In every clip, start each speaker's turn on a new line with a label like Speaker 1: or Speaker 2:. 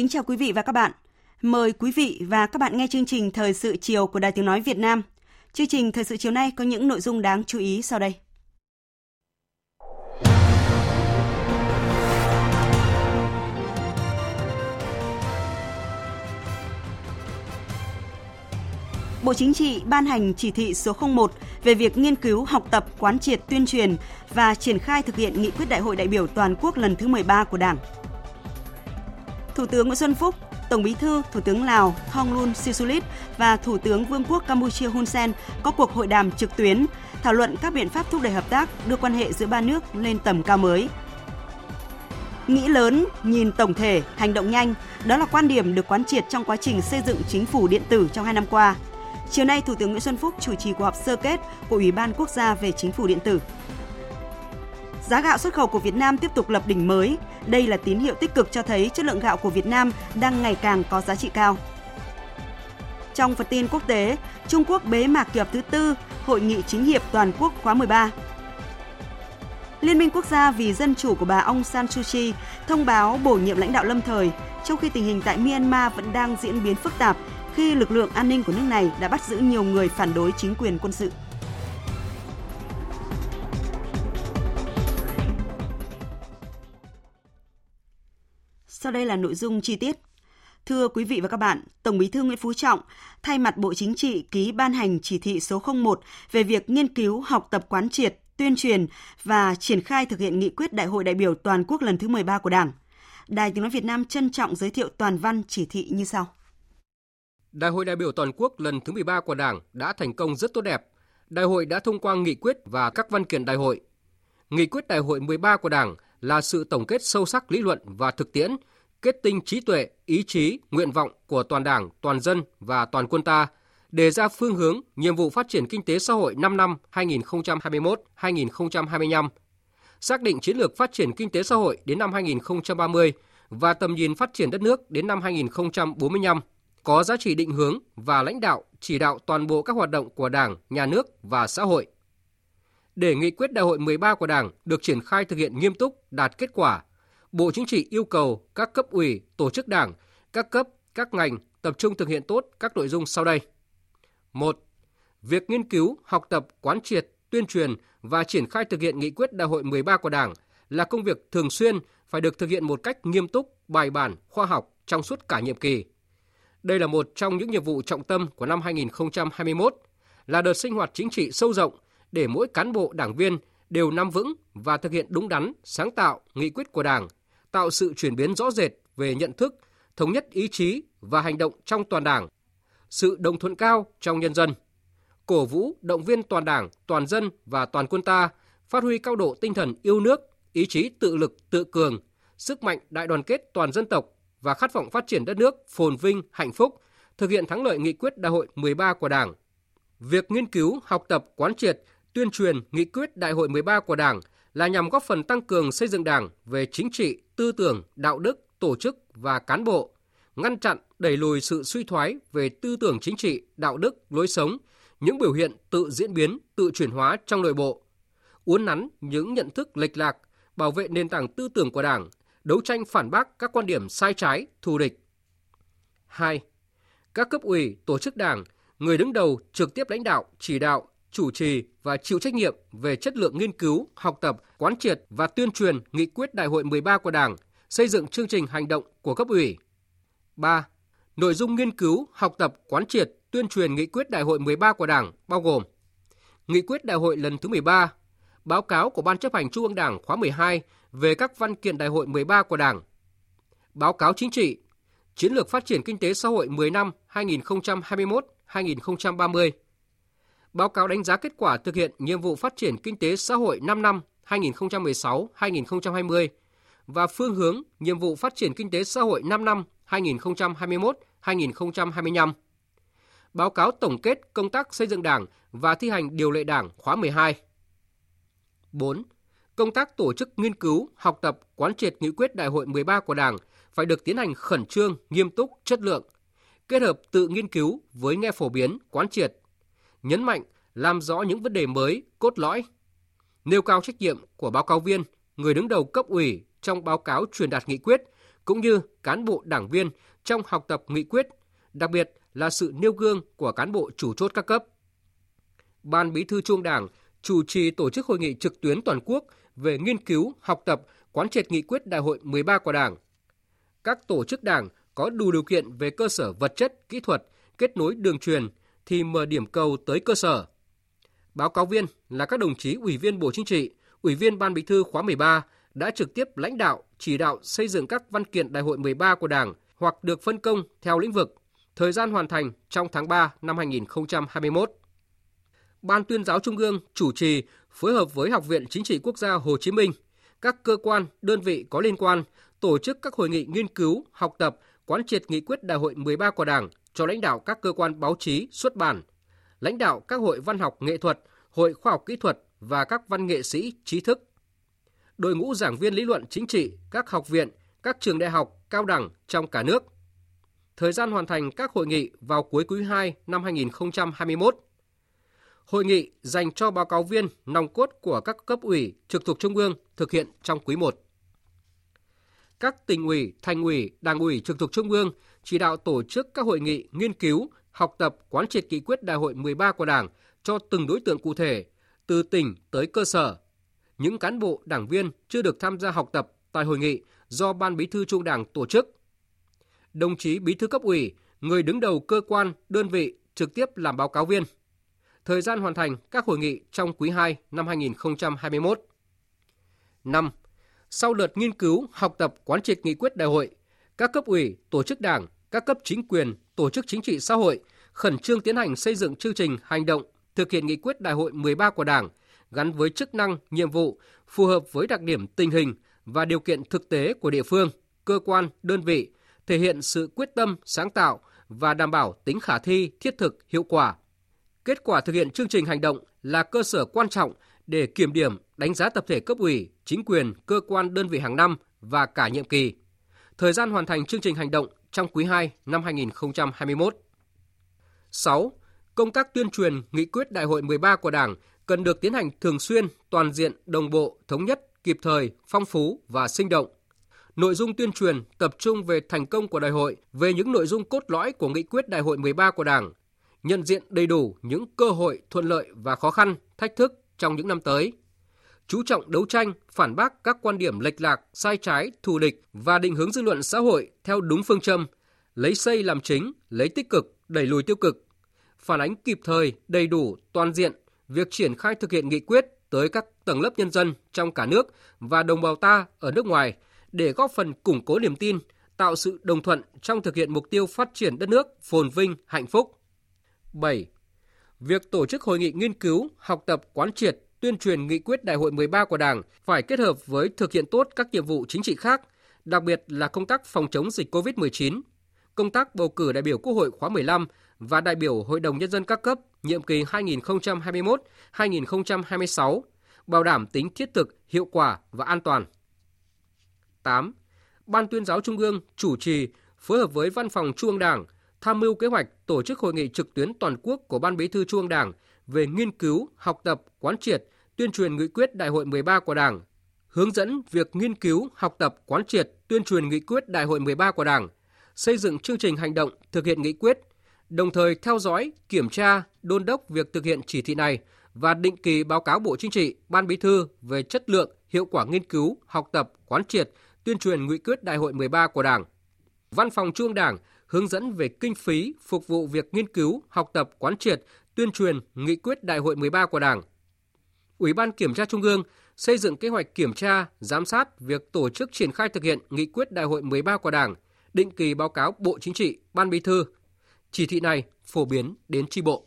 Speaker 1: kính chào quý vị và các bạn. Mời quý vị và các bạn nghe chương trình Thời sự chiều của Đài Tiếng Nói Việt Nam. Chương trình Thời sự chiều nay có những nội dung đáng chú ý sau đây. Bộ Chính trị ban hành chỉ thị số 01 về việc nghiên cứu, học tập, quán triệt, tuyên truyền và triển khai thực hiện nghị quyết Đại hội đại biểu toàn quốc lần thứ 13 của Đảng Thủ tướng Nguyễn Xuân Phúc, Tổng Bí thư Thủ tướng Lào Thonglun Sisulit và Thủ tướng Vương quốc Campuchia Hun Sen có cuộc hội đàm trực tuyến thảo luận các biện pháp thúc đẩy hợp tác, đưa quan hệ giữa ba nước lên tầm cao mới. Nghĩ lớn, nhìn tổng thể, hành động nhanh, đó là quan điểm được quán triệt trong quá trình xây dựng chính phủ điện tử trong hai năm qua. Chiều nay, Thủ tướng Nguyễn Xuân Phúc chủ trì cuộc họp sơ kết của Ủy ban Quốc gia về chính phủ điện tử. Giá gạo xuất khẩu của Việt Nam tiếp tục lập đỉnh mới. Đây là tín hiệu tích cực cho thấy chất lượng gạo của Việt Nam đang ngày càng có giá trị cao. Trong phần tin quốc tế, Trung Quốc bế mạc kỳ họp thứ tư Hội nghị chính hiệp toàn quốc khóa 13. Liên minh quốc gia vì dân chủ của bà Aung San Suu Kyi thông báo bổ nhiệm lãnh đạo lâm thời, trong khi tình hình tại Myanmar vẫn đang diễn biến phức tạp khi lực lượng an ninh của nước này đã bắt giữ nhiều người phản đối chính quyền quân sự. Sau đây là nội dung chi tiết. Thưa quý vị và các bạn, Tổng Bí thư Nguyễn Phú Trọng thay mặt Bộ Chính trị ký ban hành chỉ thị số 01 về việc nghiên cứu, học tập quán triệt, tuyên truyền và triển khai thực hiện nghị quyết Đại hội đại biểu toàn quốc lần thứ 13 của Đảng. Đài Tiếng nói Việt Nam trân trọng giới thiệu toàn văn chỉ thị như sau.
Speaker 2: Đại hội đại biểu toàn quốc lần thứ 13 của Đảng đã thành công rất tốt đẹp. Đại hội đã thông qua nghị quyết và các văn kiện đại hội. Nghị quyết đại hội 13 của Đảng là sự tổng kết sâu sắc lý luận và thực tiễn, kết tinh trí tuệ, ý chí, nguyện vọng của toàn Đảng, toàn dân và toàn quân ta, đề ra phương hướng, nhiệm vụ phát triển kinh tế xã hội 5 năm 2021-2025, xác định chiến lược phát triển kinh tế xã hội đến năm 2030 và tầm nhìn phát triển đất nước đến năm 2045, có giá trị định hướng và lãnh đạo chỉ đạo toàn bộ các hoạt động của Đảng, nhà nước và xã hội để nghị quyết đại hội 13 của Đảng được triển khai thực hiện nghiêm túc, đạt kết quả, Bộ Chính trị yêu cầu các cấp ủy, tổ chức Đảng, các cấp, các ngành tập trung thực hiện tốt các nội dung sau đây. 1. Việc nghiên cứu, học tập, quán triệt, tuyên truyền và triển khai thực hiện nghị quyết đại hội 13 của Đảng là công việc thường xuyên phải được thực hiện một cách nghiêm túc, bài bản, khoa học trong suốt cả nhiệm kỳ. Đây là một trong những nhiệm vụ trọng tâm của năm 2021, là đợt sinh hoạt chính trị sâu rộng – để mỗi cán bộ đảng viên đều nắm vững và thực hiện đúng đắn, sáng tạo nghị quyết của Đảng, tạo sự chuyển biến rõ rệt về nhận thức, thống nhất ý chí và hành động trong toàn Đảng, sự đồng thuận cao trong nhân dân, cổ vũ động viên toàn Đảng, toàn dân và toàn quân ta phát huy cao độ tinh thần yêu nước, ý chí tự lực tự cường, sức mạnh đại đoàn kết toàn dân tộc và khát vọng phát triển đất nước phồn vinh, hạnh phúc, thực hiện thắng lợi nghị quyết đại hội 13 của Đảng. Việc nghiên cứu, học tập, quán triệt, tuyên truyền nghị quyết Đại hội 13 của Đảng là nhằm góp phần tăng cường xây dựng Đảng về chính trị, tư tưởng, đạo đức, tổ chức và cán bộ, ngăn chặn, đẩy lùi sự suy thoái về tư tưởng chính trị, đạo đức, lối sống, những biểu hiện tự diễn biến, tự chuyển hóa trong nội bộ, uốn nắn những nhận thức lệch lạc, bảo vệ nền tảng tư tưởng của Đảng, đấu tranh phản bác các quan điểm sai trái, thù địch. 2. Các cấp ủy, tổ chức Đảng, người đứng đầu trực tiếp lãnh đạo, chỉ đạo, chủ trì và chịu trách nhiệm về chất lượng nghiên cứu, học tập, quán triệt và tuyên truyền nghị quyết Đại hội 13 của Đảng, xây dựng chương trình hành động của cấp ủy. 3. Nội dung nghiên cứu, học tập, quán triệt, tuyên truyền nghị quyết Đại hội 13 của Đảng bao gồm Nghị quyết Đại hội lần thứ 13, báo cáo của Ban chấp hành Trung ương Đảng khóa 12 về các văn kiện Đại hội 13 của Đảng, báo cáo chính trị, chiến lược phát triển kinh tế xã hội 10 năm 2021-2030, báo cáo đánh giá kết quả thực hiện nhiệm vụ phát triển kinh tế xã hội 5 năm 2016-2020 và phương hướng nhiệm vụ phát triển kinh tế xã hội 5 năm 2021-2025. Báo cáo tổng kết công tác xây dựng Đảng và thi hành điều lệ Đảng khóa 12. 4. Công tác tổ chức nghiên cứu, học tập, quán triệt nghị quyết Đại hội 13 của Đảng phải được tiến hành khẩn trương, nghiêm túc, chất lượng, kết hợp tự nghiên cứu với nghe phổ biến, quán triệt, nhấn mạnh làm rõ những vấn đề mới, cốt lõi, nêu cao trách nhiệm của báo cáo viên, người đứng đầu cấp ủy trong báo cáo truyền đạt nghị quyết, cũng như cán bộ đảng viên trong học tập nghị quyết, đặc biệt là sự nêu gương của cán bộ chủ chốt các cấp. Ban Bí thư Trung Đảng chủ trì tổ chức hội nghị trực tuyến toàn quốc về nghiên cứu, học tập, quán triệt nghị quyết đại hội 13 của Đảng. Các tổ chức đảng có đủ điều kiện về cơ sở vật chất, kỹ thuật, kết nối đường truyền, thì mở điểm cầu tới cơ sở. Báo cáo viên là các đồng chí Ủy viên Bộ Chính trị, Ủy viên Ban Bí thư khóa 13 đã trực tiếp lãnh đạo, chỉ đạo xây dựng các văn kiện Đại hội 13 của Đảng hoặc được phân công theo lĩnh vực, thời gian hoàn thành trong tháng 3 năm 2021. Ban tuyên giáo Trung ương chủ trì phối hợp với Học viện Chính trị Quốc gia Hồ Chí Minh, các cơ quan, đơn vị có liên quan tổ chức các hội nghị nghiên cứu, học tập quán triệt nghị quyết đại hội 13 của Đảng cho lãnh đạo các cơ quan báo chí, xuất bản, lãnh đạo các hội văn học nghệ thuật, hội khoa học kỹ thuật và các văn nghệ sĩ trí thức. Đội ngũ giảng viên lý luận chính trị, các học viện, các trường đại học, cao đẳng trong cả nước. Thời gian hoàn thành các hội nghị vào cuối quý 2 năm 2021. Hội nghị dành cho báo cáo viên nòng cốt của các cấp ủy trực thuộc Trung ương thực hiện trong quý 1 các tỉnh ủy, thành ủy, đảng ủy trực thuộc trung ương chỉ đạo tổ chức các hội nghị nghiên cứu, học tập quán triệt nghị quyết đại hội 13 của Đảng cho từng đối tượng cụ thể, từ tỉnh tới cơ sở. Những cán bộ đảng viên chưa được tham gia học tập tại hội nghị do Ban Bí thư Trung Đảng tổ chức. Đồng chí Bí thư cấp ủy, người đứng đầu cơ quan, đơn vị trực tiếp làm báo cáo viên. Thời gian hoàn thành các hội nghị trong quý 2 năm 2021. 5 sau lượt nghiên cứu, học tập quán triệt nghị quyết đại hội, các cấp ủy, tổ chức đảng, các cấp chính quyền, tổ chức chính trị xã hội khẩn trương tiến hành xây dựng chương trình hành động thực hiện nghị quyết đại hội 13 của Đảng gắn với chức năng, nhiệm vụ phù hợp với đặc điểm tình hình và điều kiện thực tế của địa phương, cơ quan, đơn vị, thể hiện sự quyết tâm, sáng tạo và đảm bảo tính khả thi, thiết thực, hiệu quả. Kết quả thực hiện chương trình hành động là cơ sở quan trọng để kiểm điểm đánh giá tập thể cấp ủy, chính quyền, cơ quan đơn vị hàng năm và cả nhiệm kỳ. Thời gian hoàn thành chương trình hành động trong quý 2 năm 2021. 6. Công tác tuyên truyền nghị quyết Đại hội 13 của Đảng cần được tiến hành thường xuyên, toàn diện, đồng bộ, thống nhất, kịp thời, phong phú và sinh động. Nội dung tuyên truyền tập trung về thành công của đại hội, về những nội dung cốt lõi của nghị quyết đại hội 13 của Đảng, nhận diện đầy đủ những cơ hội, thuận lợi và khó khăn, thách thức trong những năm tới – chú trọng đấu tranh, phản bác các quan điểm lệch lạc, sai trái, thù địch và định hướng dư luận xã hội theo đúng phương châm lấy xây làm chính, lấy tích cực, đẩy lùi tiêu cực, phản ánh kịp thời, đầy đủ, toàn diện việc triển khai thực hiện nghị quyết tới các tầng lớp nhân dân trong cả nước và đồng bào ta ở nước ngoài để góp phần củng cố niềm tin, tạo sự đồng thuận trong thực hiện mục tiêu phát triển đất nước phồn vinh, hạnh phúc. 7. Việc tổ chức hội nghị nghiên cứu, học tập quán triệt tuyên truyền nghị quyết Đại hội 13 của Đảng phải kết hợp với thực hiện tốt các nhiệm vụ chính trị khác, đặc biệt là công tác phòng chống dịch COVID-19, công tác bầu cử đại biểu Quốc hội khóa 15 và đại biểu Hội đồng Nhân dân các cấp nhiệm kỳ 2021-2026, bảo đảm tính thiết thực, hiệu quả và an toàn. 8. Ban tuyên giáo Trung ương chủ trì, phối hợp với Văn phòng Trung ương Đảng, tham mưu kế hoạch tổ chức hội nghị trực tuyến toàn quốc của Ban Bí thư Trung ương Đảng về nghiên cứu, học tập, quán triệt, tuyên truyền nghị quyết Đại hội 13 của Đảng, hướng dẫn việc nghiên cứu, học tập, quán triệt, tuyên truyền nghị quyết Đại hội 13 của Đảng, xây dựng chương trình hành động thực hiện nghị quyết, đồng thời theo dõi, kiểm tra, đôn đốc việc thực hiện chỉ thị này và định kỳ báo cáo Bộ Chính trị, Ban Bí thư về chất lượng, hiệu quả nghiên cứu, học tập, quán triệt, tuyên truyền nghị quyết Đại hội 13 của Đảng. Văn phòng Trung Đảng hướng dẫn về kinh phí phục vụ việc nghiên cứu, học tập, quán triệt, tuyên truyền nghị quyết Đại hội 13 của Đảng Ủy ban Kiểm tra Trung ương xây dựng kế hoạch kiểm tra, giám sát việc tổ chức triển khai thực hiện nghị quyết Đại hội 13 của Đảng, định kỳ báo cáo Bộ Chính trị, Ban Bí thư. Chỉ thị này phổ biến đến tri bộ.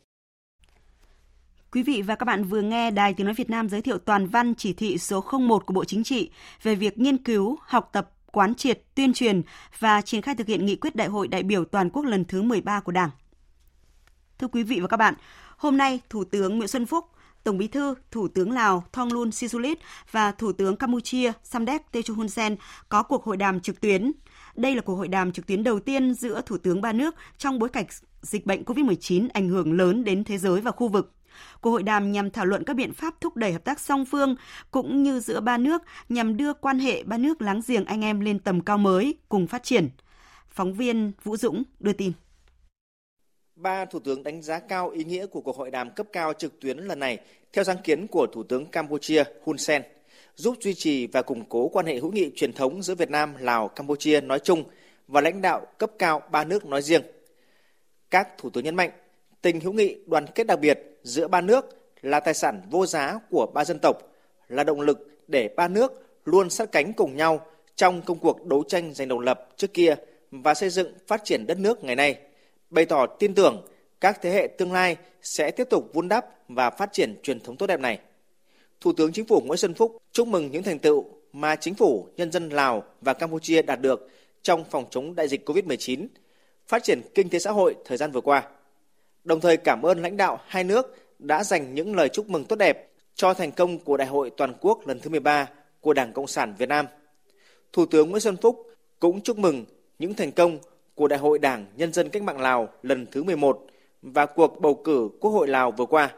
Speaker 1: Quý vị và các bạn vừa nghe Đài Tiếng Nói Việt Nam giới thiệu toàn văn chỉ thị số 01 của Bộ Chính trị về việc nghiên cứu, học tập, quán triệt, tuyên truyền và triển khai thực hiện nghị quyết Đại hội đại biểu toàn quốc lần thứ 13 của Đảng. Thưa quý vị và các bạn, hôm nay Thủ tướng Nguyễn Xuân Phúc – Tổng Bí thư, Thủ tướng Lào Thonglun Sisoulith và Thủ tướng Campuchia Samdech Techo Hun Sen có cuộc hội đàm trực tuyến. Đây là cuộc hội đàm trực tuyến đầu tiên giữa thủ tướng ba nước trong bối cảnh dịch bệnh COVID-19 ảnh hưởng lớn đến thế giới và khu vực. Cuộc hội đàm nhằm thảo luận các biện pháp thúc đẩy hợp tác song phương cũng như giữa ba nước nhằm đưa quan hệ ba nước láng giềng anh em lên tầm cao mới cùng phát triển. Phóng viên Vũ Dũng đưa tin.
Speaker 3: Ba thủ tướng đánh giá cao ý nghĩa của cuộc hội đàm cấp cao trực tuyến lần này theo sáng kiến của Thủ tướng Campuchia Hun Sen, giúp duy trì và củng cố quan hệ hữu nghị truyền thống giữa Việt Nam, Lào, Campuchia nói chung và lãnh đạo cấp cao ba nước nói riêng. Các thủ tướng nhấn mạnh, tình hữu nghị đoàn kết đặc biệt giữa ba nước là tài sản vô giá của ba dân tộc, là động lực để ba nước luôn sát cánh cùng nhau trong công cuộc đấu tranh giành độc lập trước kia và xây dựng phát triển đất nước ngày nay – bày tỏ tin tưởng các thế hệ tương lai sẽ tiếp tục vun đắp và phát triển truyền thống tốt đẹp này. Thủ tướng Chính phủ Nguyễn Xuân Phúc chúc mừng những thành tựu mà chính phủ, nhân dân Lào và Campuchia đạt được trong phòng chống đại dịch COVID-19, phát triển kinh tế xã hội thời gian vừa qua. Đồng thời cảm ơn lãnh đạo hai nước đã dành những lời chúc mừng tốt đẹp cho thành công của Đại hội toàn quốc lần thứ 13 của Đảng Cộng sản Việt Nam. Thủ tướng Nguyễn Xuân Phúc cũng chúc mừng những thành công của Đại hội Đảng Nhân dân Cách mạng Lào lần thứ 11 và cuộc bầu cử Quốc hội Lào vừa qua.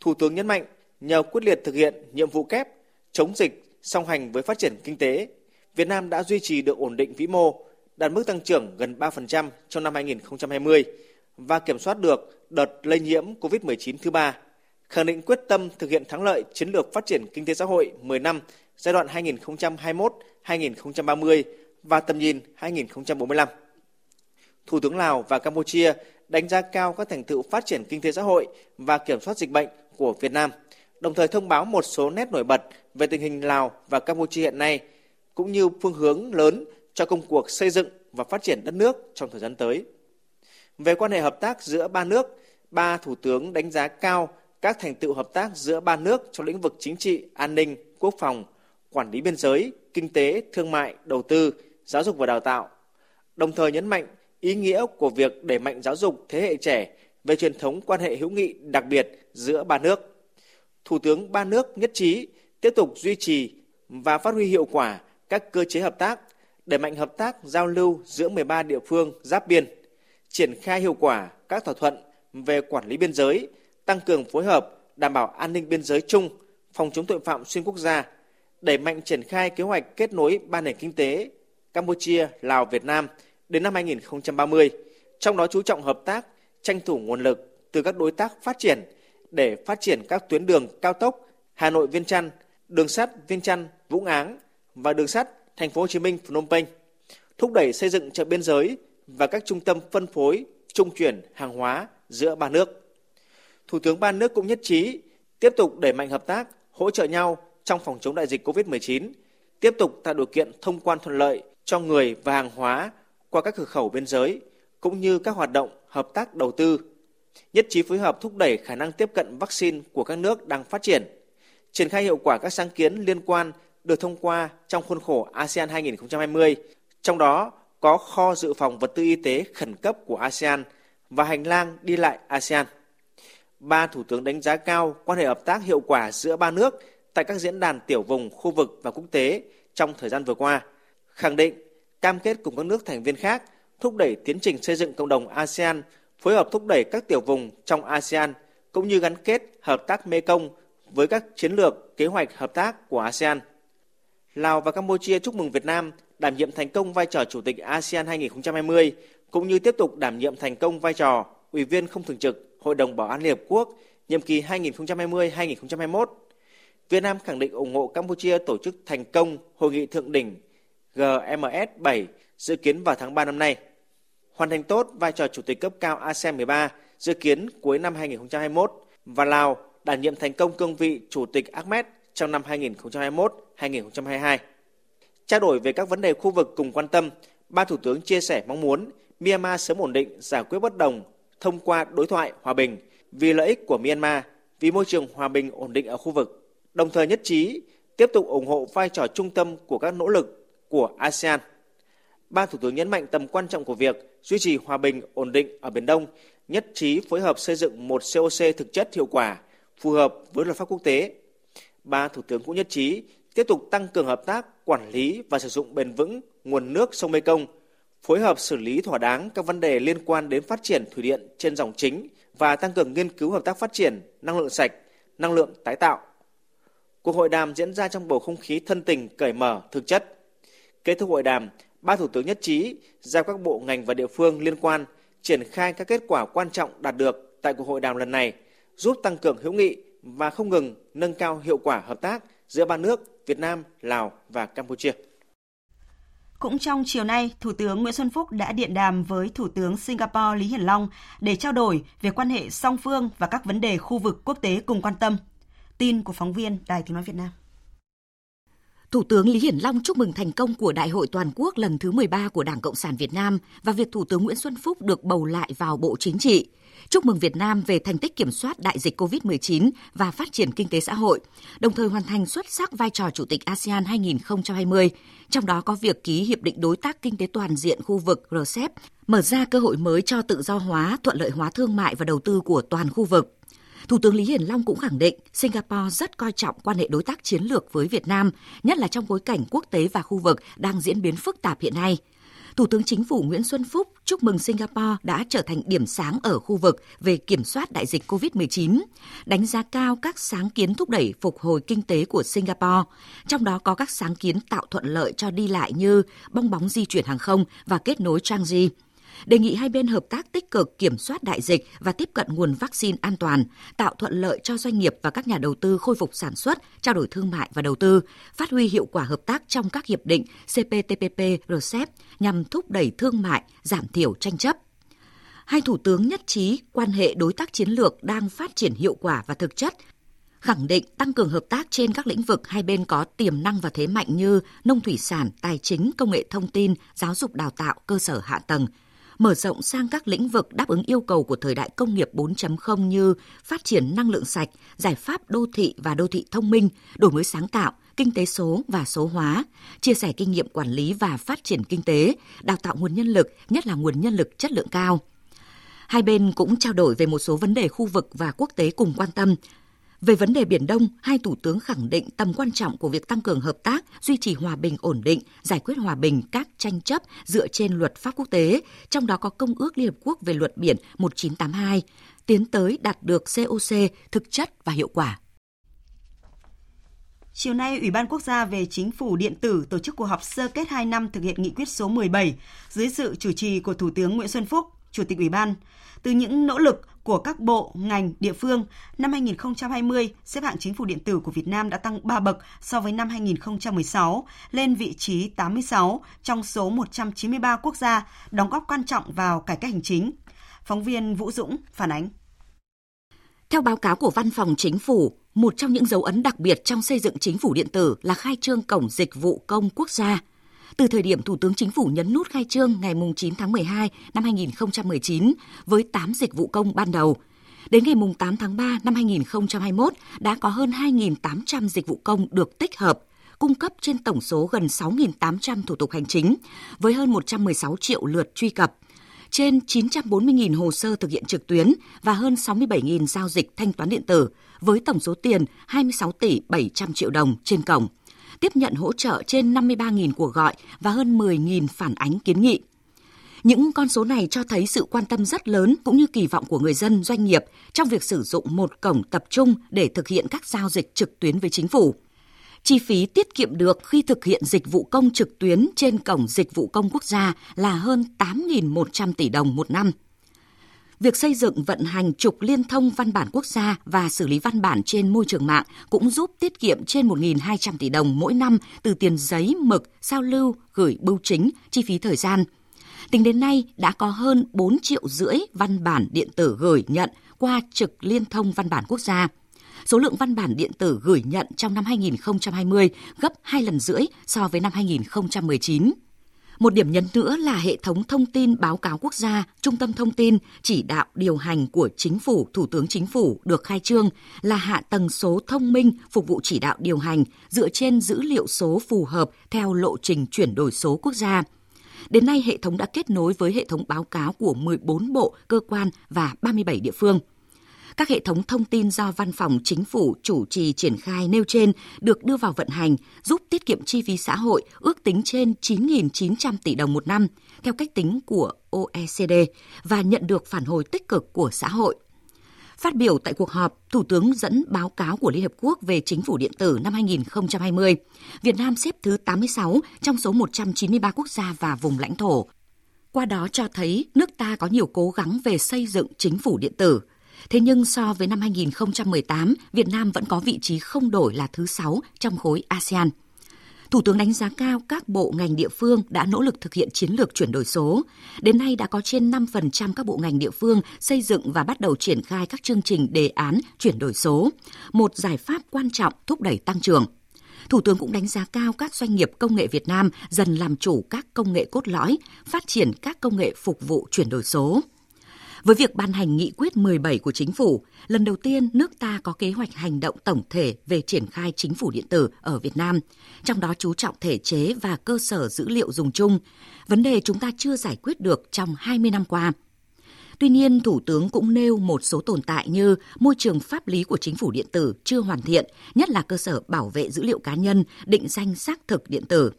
Speaker 3: Thủ tướng nhấn mạnh nhờ quyết liệt thực hiện nhiệm vụ kép chống dịch song hành với phát triển kinh tế, Việt Nam đã duy trì được ổn định vĩ mô, đạt mức tăng trưởng gần 3% trong năm 2020 và kiểm soát được đợt lây nhiễm COVID-19 thứ ba, khẳng định quyết tâm thực hiện thắng lợi chiến lược phát triển kinh tế xã hội 10 năm giai đoạn 2021-2030 và tầm nhìn 2045. Thủ tướng Lào và Campuchia đánh giá cao các thành tựu phát triển kinh tế xã hội và kiểm soát dịch bệnh của Việt Nam, đồng thời thông báo một số nét nổi bật về tình hình Lào và Campuchia hiện nay, cũng như phương hướng lớn cho công cuộc xây dựng và phát triển đất nước trong thời gian tới. Về quan hệ hợp tác giữa ba nước, ba thủ tướng đánh giá cao các thành tựu hợp tác giữa ba nước trong lĩnh vực chính trị, an ninh, quốc phòng, quản lý biên giới, kinh tế, thương mại, đầu tư, giáo dục và đào tạo. Đồng thời nhấn mạnh ý nghĩa của việc đẩy mạnh giáo dục thế hệ trẻ về truyền thống quan hệ hữu nghị đặc biệt giữa ba nước. Thủ tướng ba nước nhất trí tiếp tục duy trì và phát huy hiệu quả các cơ chế hợp tác, đẩy mạnh hợp tác giao lưu giữa 13 địa phương giáp biên, triển khai hiệu quả các thỏa thuận về quản lý biên giới, tăng cường phối hợp đảm bảo an ninh biên giới chung, phòng chống tội phạm xuyên quốc gia, đẩy mạnh triển khai kế hoạch kết nối ba nền kinh tế Campuchia, Lào, Việt Nam đến năm 2030, trong đó chú trọng hợp tác, tranh thủ nguồn lực từ các đối tác phát triển để phát triển các tuyến đường cao tốc Hà Nội Viên Chăn, đường sắt Viên Chăn Vũng Áng và đường sắt Thành phố Hồ Chí Minh Phnom Penh, thúc đẩy xây dựng chợ biên giới và các trung tâm phân phối, trung chuyển hàng hóa giữa ba nước. Thủ tướng ba nước cũng nhất trí tiếp tục đẩy mạnh hợp tác, hỗ trợ nhau trong phòng chống đại dịch COVID-19, tiếp tục tạo điều kiện thông quan thuận lợi cho người và hàng hóa qua các cửa khẩu biên giới cũng như các hoạt động hợp tác đầu tư, nhất trí phối hợp thúc đẩy khả năng tiếp cận vaccine của các nước đang phát triển, triển khai hiệu quả các sáng kiến liên quan được thông qua trong khuôn khổ ASEAN 2020, trong đó có kho dự phòng vật tư y tế khẩn cấp của ASEAN và hành lang đi lại ASEAN. Ba thủ tướng đánh giá cao quan hệ hợp tác hiệu quả giữa ba nước tại các diễn đàn tiểu vùng, khu vực và quốc tế trong thời gian vừa qua, khẳng định cam kết cùng các nước thành viên khác thúc đẩy tiến trình xây dựng cộng đồng ASEAN, phối hợp thúc đẩy các tiểu vùng trong ASEAN cũng như gắn kết hợp tác Mekong với các chiến lược, kế hoạch hợp tác của ASEAN. Lào và Campuchia chúc mừng Việt Nam đảm nhiệm thành công vai trò chủ tịch ASEAN 2020 cũng như tiếp tục đảm nhiệm thành công vai trò ủy viên không thường trực Hội đồng Bảo an Liên hợp quốc nhiệm kỳ 2020-2021. Việt Nam khẳng định ủng hộ Campuchia tổ chức thành công hội nghị thượng đỉnh GMS7 dự kiến vào tháng 3 năm nay. Hoàn thành tốt vai trò chủ tịch cấp cao ASEAN 13 dự kiến cuối năm 2021 và Lào đảm nhiệm thành công cương vị chủ tịch ACMED trong năm 2021-2022. Trao đổi về các vấn đề khu vực cùng quan tâm, ba thủ tướng chia sẻ mong muốn Myanmar sớm ổn định giải quyết bất đồng thông qua đối thoại hòa bình vì lợi ích của Myanmar, vì môi trường hòa bình ổn định ở khu vực. Đồng thời nhất trí tiếp tục ủng hộ vai trò trung tâm của các nỗ lực của ASEAN. Ba Thủ tướng nhấn mạnh tầm quan trọng của việc duy trì hòa bình, ổn định ở Biển Đông, nhất trí phối hợp xây dựng một COC thực chất hiệu quả, phù hợp với luật pháp quốc tế. Ba Thủ tướng cũng nhất trí tiếp tục tăng cường hợp tác, quản lý và sử dụng bền vững nguồn nước sông Mekong, phối hợp xử lý thỏa đáng các vấn đề liên quan đến phát triển thủy điện trên dòng chính và tăng cường nghiên cứu hợp tác phát triển năng lượng sạch, năng lượng tái tạo. Cuộc hội đàm diễn ra trong bầu không khí thân tình cởi mở thực chất Kết thúc hội đàm, ba thủ tướng nhất trí giao các bộ ngành và địa phương liên quan triển khai các kết quả quan trọng đạt được tại cuộc hội đàm lần này, giúp tăng cường hữu nghị và không ngừng nâng cao hiệu quả hợp tác giữa ba nước Việt Nam, Lào và Campuchia.
Speaker 1: Cũng trong chiều nay, Thủ tướng Nguyễn Xuân Phúc đã điện đàm với Thủ tướng Singapore Lý Hiển Long để trao đổi về quan hệ song phương và các vấn đề khu vực quốc tế cùng quan tâm. Tin của phóng viên Đài Tiếng Nói Việt Nam. Thủ tướng Lý Hiển Long chúc mừng thành công của Đại hội toàn quốc lần thứ 13 của Đảng Cộng sản Việt Nam và việc Thủ tướng Nguyễn Xuân Phúc được bầu lại vào Bộ Chính trị. Chúc mừng Việt Nam về thành tích kiểm soát đại dịch COVID-19 và phát triển kinh tế xã hội, đồng thời hoàn thành xuất sắc vai trò Chủ tịch ASEAN 2020, trong đó có việc ký Hiệp định Đối tác Kinh tế Toàn diện khu vực RCEP, mở ra cơ hội mới cho tự do hóa, thuận lợi hóa thương mại và đầu tư của toàn khu vực. Thủ tướng Lý Hiển Long cũng khẳng định Singapore rất coi trọng quan hệ đối tác chiến lược với Việt Nam, nhất là trong bối cảnh quốc tế và khu vực đang diễn biến phức tạp hiện nay. Thủ tướng Chính phủ Nguyễn Xuân Phúc chúc mừng Singapore đã trở thành điểm sáng ở khu vực về kiểm soát đại dịch COVID-19, đánh giá cao các sáng kiến thúc đẩy phục hồi kinh tế của Singapore, trong đó có các sáng kiến tạo thuận lợi cho đi lại như bong bóng di chuyển hàng không và kết nối trang di đề nghị hai bên hợp tác tích cực kiểm soát đại dịch và tiếp cận nguồn vaccine an toàn, tạo thuận lợi cho doanh nghiệp và các nhà đầu tư khôi phục sản xuất, trao đổi thương mại và đầu tư, phát huy hiệu quả hợp tác trong các hiệp định CPTPP, RCEP nhằm thúc đẩy thương mại, giảm thiểu tranh chấp hai thủ tướng nhất trí quan hệ đối tác chiến lược đang phát triển hiệu quả và thực chất khẳng định tăng cường hợp tác trên các lĩnh vực hai bên có tiềm năng và thế mạnh như nông thủy sản, tài chính, công nghệ thông tin, giáo dục đào tạo, cơ sở hạ tầng, mở rộng sang các lĩnh vực đáp ứng yêu cầu của thời đại công nghiệp 4.0 như phát triển năng lượng sạch, giải pháp đô thị và đô thị thông minh, đổi mới sáng tạo, kinh tế số và số hóa, chia sẻ kinh nghiệm quản lý và phát triển kinh tế, đào tạo nguồn nhân lực, nhất là nguồn nhân lực chất lượng cao. Hai bên cũng trao đổi về một số vấn đề khu vực và quốc tế cùng quan tâm, về vấn đề Biển Đông, hai thủ tướng khẳng định tầm quan trọng của việc tăng cường hợp tác, duy trì hòa bình ổn định, giải quyết hòa bình các tranh chấp dựa trên luật pháp quốc tế, trong đó có Công ước Liên Hợp Quốc về luật biển 1982, tiến tới đạt được COC thực chất và hiệu quả. Chiều nay, Ủy ban Quốc gia về Chính phủ điện tử tổ chức cuộc họp sơ kết 2 năm thực hiện nghị quyết số 17 dưới sự chủ trì của Thủ tướng Nguyễn Xuân Phúc, Chủ tịch Ủy ban. Từ những nỗ lực, của các bộ, ngành, địa phương, năm 2020, xếp hạng chính phủ điện tử của Việt Nam đã tăng 3 bậc so với năm 2016, lên vị trí 86 trong số 193 quốc gia, đóng góp quan trọng vào cải cách hành chính. Phóng viên Vũ Dũng phản ánh. Theo báo cáo của Văn phòng Chính phủ, một trong những dấu ấn đặc biệt trong xây dựng chính phủ điện tử là khai trương cổng dịch vụ công quốc gia – từ thời điểm Thủ tướng Chính phủ nhấn nút khai trương ngày 9 tháng 12 năm 2019 với 8 dịch vụ công ban đầu. Đến ngày 8 tháng 3 năm 2021 đã có hơn 2.800 dịch vụ công được tích hợp, cung cấp trên tổng số gần 6.800 thủ tục hành chính với hơn 116 triệu lượt truy cập, trên 940.000 hồ sơ thực hiện trực tuyến và hơn 67.000 giao dịch thanh toán điện tử với tổng số tiền 26 tỷ 700 triệu đồng trên cổng tiếp nhận hỗ trợ trên 53.000 cuộc gọi và hơn 10.000 phản ánh kiến nghị. Những con số này cho thấy sự quan tâm rất lớn cũng như kỳ vọng của người dân, doanh nghiệp trong việc sử dụng một cổng tập trung để thực hiện các giao dịch trực tuyến với chính phủ. Chi phí tiết kiệm được khi thực hiện dịch vụ công trực tuyến trên cổng dịch vụ công quốc gia là hơn 8.100 tỷ đồng một năm – việc xây dựng vận hành trục liên thông văn bản quốc gia và xử lý văn bản trên môi trường mạng cũng giúp tiết kiệm trên 1.200 tỷ đồng mỗi năm từ tiền giấy, mực, giao lưu, gửi bưu chính, chi phí thời gian. Tính đến nay đã có hơn 4 triệu rưỡi văn bản điện tử gửi nhận qua trực liên thông văn bản quốc gia. Số lượng văn bản điện tử gửi nhận trong năm 2020 gấp 2 lần rưỡi so với năm 2019. Một điểm nhấn nữa là hệ thống thông tin báo cáo quốc gia, trung tâm thông tin, chỉ đạo điều hành của chính phủ, thủ tướng chính phủ được khai trương là hạ tầng số thông minh phục vụ chỉ đạo điều hành dựa trên dữ liệu số phù hợp theo lộ trình chuyển đổi số quốc gia. Đến nay, hệ thống đã kết nối với hệ thống báo cáo của 14 bộ, cơ quan và 37 địa phương – các hệ thống thông tin do Văn phòng Chính phủ chủ trì triển khai nêu trên được đưa vào vận hành, giúp tiết kiệm chi phí xã hội ước tính trên 9.900 tỷ đồng một năm, theo cách tính của OECD và nhận được phản hồi tích cực của xã hội. Phát biểu tại cuộc họp, Thủ tướng dẫn báo cáo của Liên Hợp Quốc về chính phủ điện tử năm 2020. Việt Nam xếp thứ 86 trong số 193 quốc gia và vùng lãnh thổ. Qua đó cho thấy nước ta có nhiều cố gắng về xây dựng chính phủ điện tử – Thế nhưng so với năm 2018, Việt Nam vẫn có vị trí không đổi là thứ 6 trong khối ASEAN. Thủ tướng đánh giá cao các bộ ngành địa phương đã nỗ lực thực hiện chiến lược chuyển đổi số. Đến nay đã có trên 5% các bộ ngành địa phương xây dựng và bắt đầu triển khai các chương trình đề án chuyển đổi số, một giải pháp quan trọng thúc đẩy tăng trưởng. Thủ tướng cũng đánh giá cao các doanh nghiệp công nghệ Việt Nam dần làm chủ các công nghệ cốt lõi, phát triển các công nghệ phục vụ chuyển đổi số. Với việc ban hành nghị quyết 17 của chính phủ, lần đầu tiên nước ta có kế hoạch hành động tổng thể về triển khai chính phủ điện tử ở Việt Nam, trong đó chú trọng thể chế và cơ sở dữ liệu dùng chung, vấn đề chúng ta chưa giải quyết được trong 20 năm qua. Tuy nhiên, Thủ tướng cũng nêu một số tồn tại như môi trường pháp lý của chính phủ điện tử chưa hoàn thiện, nhất là cơ sở bảo vệ dữ liệu cá nhân, định danh xác thực điện tử.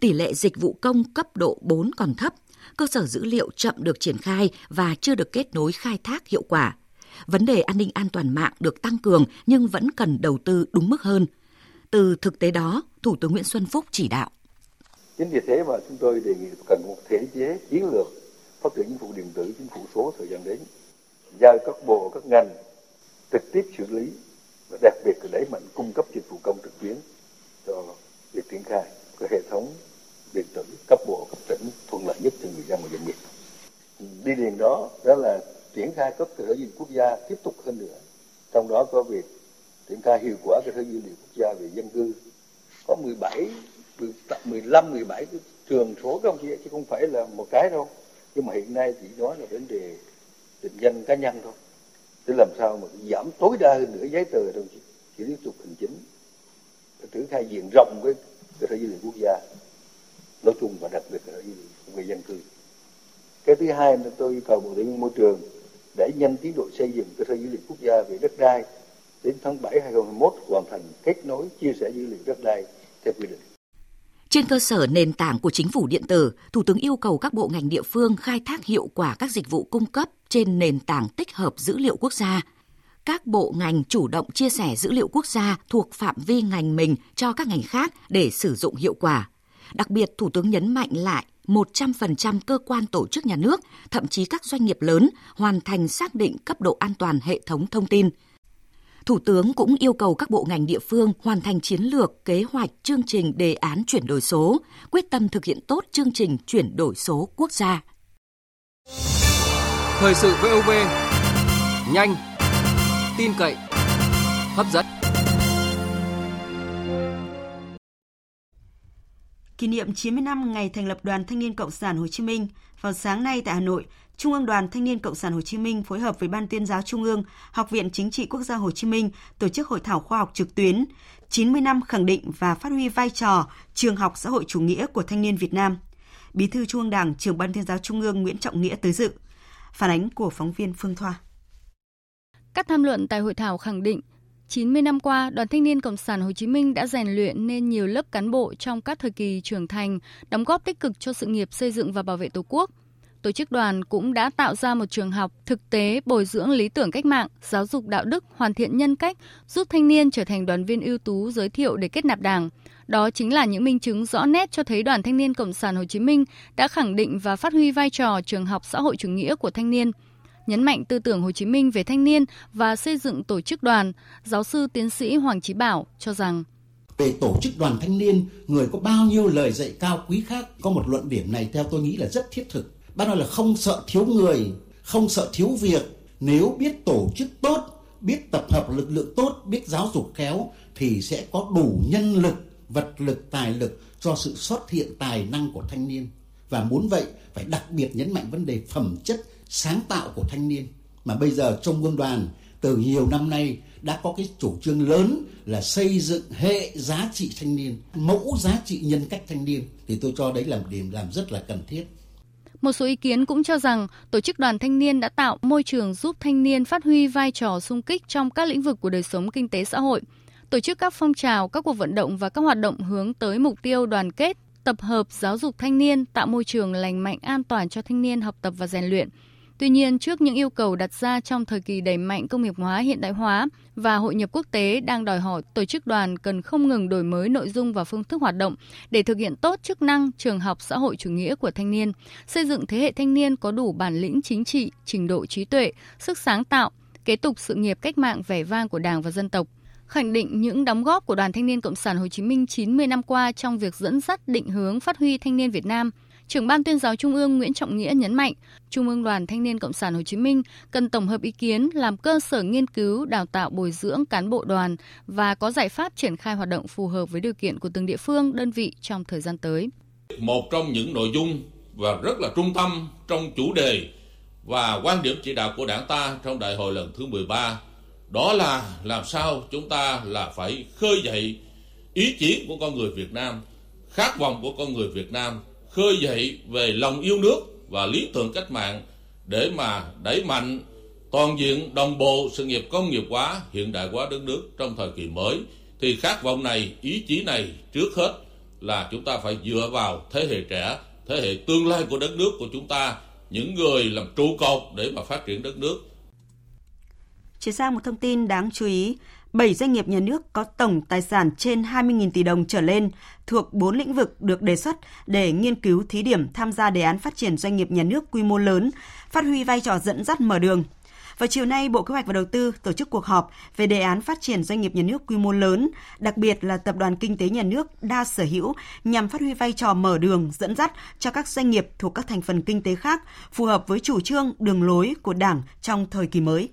Speaker 1: Tỷ lệ dịch vụ công cấp độ 4 còn thấp, cơ sở dữ liệu chậm được triển khai và chưa được kết nối khai thác hiệu quả. Vấn đề an ninh an toàn mạng được tăng cường nhưng vẫn cần đầu tư đúng mức hơn. Từ thực tế đó, Thủ tướng Nguyễn Xuân Phúc chỉ đạo.
Speaker 4: Chính vì thế mà chúng tôi đề nghị cần một thể chế chiến lược phát triển chính phủ điện tử, chính phủ số thời gian đến, giao các bộ, các ngành trực tiếp xử lý và đặc biệt là đẩy mạnh cung cấp dịch vụ công trực tuyến cho việc triển khai các hệ thống điện tử cấp bộ cấp tỉnh thuận lợi nhất cho người dân và doanh nghiệp đi liền đó đó là triển khai cấp cơ sở dữ liệu quốc gia tiếp tục hơn nữa trong đó có việc triển khai hiệu quả cơ sở dữ liệu quốc gia về dân cư có 17 15 17 cái trường số các ông chị chứ không phải là một cái đâu nhưng mà hiện nay chỉ nói là vấn đề định danh cá nhân thôi để làm sao mà giảm tối đa hơn nữa giấy tờ đồng chí chỉ tiếp tục hành chính triển khai diện rộng với cơ sở dữ liệu quốc gia nói chung và đặc biệt ở khu vực dân cư cái thứ hai là tôi yêu cầu bộ tài nguyên môi trường để nhanh tiến độ xây dựng cơ sở dữ liệu quốc gia về đất đai đến tháng 7 2021 hoàn thành kết nối chia sẻ dữ liệu đất đai theo quy định.
Speaker 1: Trên cơ sở nền tảng của chính phủ điện tử, Thủ tướng yêu cầu các bộ ngành địa phương khai thác hiệu quả các dịch vụ cung cấp trên nền tảng tích hợp dữ liệu quốc gia. Các bộ ngành chủ động chia sẻ dữ liệu quốc gia thuộc phạm vi ngành mình cho các ngành khác để sử dụng hiệu quả. Đặc biệt, Thủ tướng nhấn mạnh lại 100% cơ quan tổ chức nhà nước, thậm chí các doanh nghiệp lớn hoàn thành xác định cấp độ an toàn hệ thống thông tin. Thủ tướng cũng yêu cầu các bộ ngành địa phương hoàn thành chiến lược, kế hoạch, chương trình đề án chuyển đổi số, quyết tâm thực hiện tốt chương trình chuyển đổi số quốc gia.
Speaker 5: Thời sự VOV, nhanh, tin cậy, hấp dẫn.
Speaker 1: kỷ niệm 90 năm ngày thành lập Đoàn Thanh niên Cộng sản Hồ Chí Minh, vào sáng nay tại Hà Nội, Trung ương Đoàn Thanh niên Cộng sản Hồ Chí Minh phối hợp với Ban tuyên giáo Trung ương, Học viện Chính trị Quốc gia Hồ Chí Minh tổ chức hội thảo khoa học trực tuyến 90 năm khẳng định và phát huy vai trò trường học xã hội chủ nghĩa của thanh niên Việt Nam. Bí thư Trung ương Đảng, trưởng Ban tuyên giáo Trung ương Nguyễn Trọng Nghĩa tới dự. Phản ánh của phóng viên Phương Thoa.
Speaker 6: Các tham luận tại hội thảo khẳng định 90 năm qua, Đoàn Thanh niên Cộng sản Hồ Chí Minh đã rèn luyện nên nhiều lớp cán bộ trong các thời kỳ trưởng thành, đóng góp tích cực cho sự nghiệp xây dựng và bảo vệ Tổ quốc. Tổ chức đoàn cũng đã tạo ra một trường học thực tế bồi dưỡng lý tưởng cách mạng, giáo dục đạo đức, hoàn thiện nhân cách, giúp thanh niên trở thành đoàn viên ưu tú giới thiệu để kết nạp Đảng. Đó chính là những minh chứng rõ nét cho thấy Đoàn Thanh niên Cộng sản Hồ Chí Minh đã khẳng định và phát huy vai trò trường học xã hội chủ nghĩa của thanh niên – nhấn mạnh tư tưởng Hồ Chí Minh về thanh niên và xây dựng tổ chức đoàn, giáo sư tiến sĩ Hoàng Chí Bảo cho rằng
Speaker 7: về tổ chức đoàn thanh niên, người có bao nhiêu lời dạy cao quý khác, có một luận điểm này theo tôi nghĩ là rất thiết thực. Bác nói là không sợ thiếu người, không sợ thiếu việc, nếu biết tổ chức tốt, biết tập hợp lực lượng tốt, biết giáo dục khéo thì sẽ có đủ nhân lực, vật lực, tài lực cho sự xuất hiện tài năng của thanh niên. Và muốn vậy phải đặc biệt nhấn mạnh vấn đề phẩm chất sáng tạo của thanh niên mà bây giờ trong quân đoàn từ nhiều năm nay đã có cái chủ trương lớn là xây dựng hệ giá trị thanh niên, mẫu giá trị nhân cách thanh niên thì tôi cho đấy là một điểm làm rất là cần thiết.
Speaker 6: Một số ý kiến cũng cho rằng tổ chức đoàn thanh niên đã tạo môi trường giúp thanh niên phát huy vai trò sung kích trong các lĩnh vực của đời sống kinh tế xã hội, tổ chức các phong trào, các cuộc vận động và các hoạt động hướng tới mục tiêu đoàn kết, tập hợp giáo dục thanh niên, tạo môi trường lành mạnh an toàn cho thanh niên học tập và rèn luyện. Tuy nhiên, trước những yêu cầu đặt ra trong thời kỳ đẩy mạnh công nghiệp hóa hiện đại hóa và hội nhập quốc tế đang đòi hỏi tổ chức đoàn cần không ngừng đổi mới nội dung và phương thức hoạt động để thực hiện tốt chức năng trường học xã hội chủ nghĩa của thanh niên, xây dựng thế hệ thanh niên có đủ bản lĩnh chính trị, trình độ trí tuệ, sức sáng tạo, kế tục sự nghiệp cách mạng vẻ vang của Đảng và dân tộc khẳng định những đóng góp của Đoàn Thanh niên Cộng sản Hồ Chí Minh 90 năm qua trong việc dẫn dắt định hướng phát huy thanh niên Việt Nam Trưởng ban tuyên giáo Trung ương Nguyễn Trọng Nghĩa nhấn mạnh, Trung ương Đoàn Thanh niên Cộng sản Hồ Chí Minh cần tổng hợp ý kiến làm cơ sở nghiên cứu, đào tạo bồi dưỡng cán bộ đoàn và có giải pháp triển khai hoạt động phù hợp với điều kiện của từng địa phương, đơn vị trong thời gian tới.
Speaker 8: Một trong những nội dung và rất là trung tâm trong chủ đề và quan điểm chỉ đạo của Đảng ta trong đại hội lần thứ 13 đó là làm sao chúng ta là phải khơi dậy ý chí của con người Việt Nam, khát vọng của con người Việt Nam khơi dậy về lòng yêu nước và lý tưởng cách mạng để mà đẩy mạnh toàn diện đồng bộ sự nghiệp công nghiệp hóa, hiện đại hóa đất nước trong thời kỳ mới thì khát vọng này, ý chí này trước hết là chúng ta phải dựa vào thế hệ trẻ, thế hệ tương lai của đất nước của chúng ta, những người làm trụ cột để mà phát triển đất nước.
Speaker 1: Chuyển sang một thông tin đáng chú ý, 7 doanh nghiệp nhà nước có tổng tài sản trên 20.000 tỷ đồng trở lên thuộc 4 lĩnh vực được đề xuất để nghiên cứu thí điểm tham gia đề án phát triển doanh nghiệp nhà nước quy mô lớn, phát huy vai trò dẫn dắt mở đường. Vào chiều nay, Bộ Kế hoạch và Đầu tư tổ chức cuộc họp về đề án phát triển doanh nghiệp nhà nước quy mô lớn, đặc biệt là tập đoàn kinh tế nhà nước đa sở hữu nhằm phát huy vai trò mở đường dẫn dắt cho các doanh nghiệp thuộc các thành phần kinh tế khác phù hợp với chủ trương, đường lối của Đảng trong thời kỳ mới.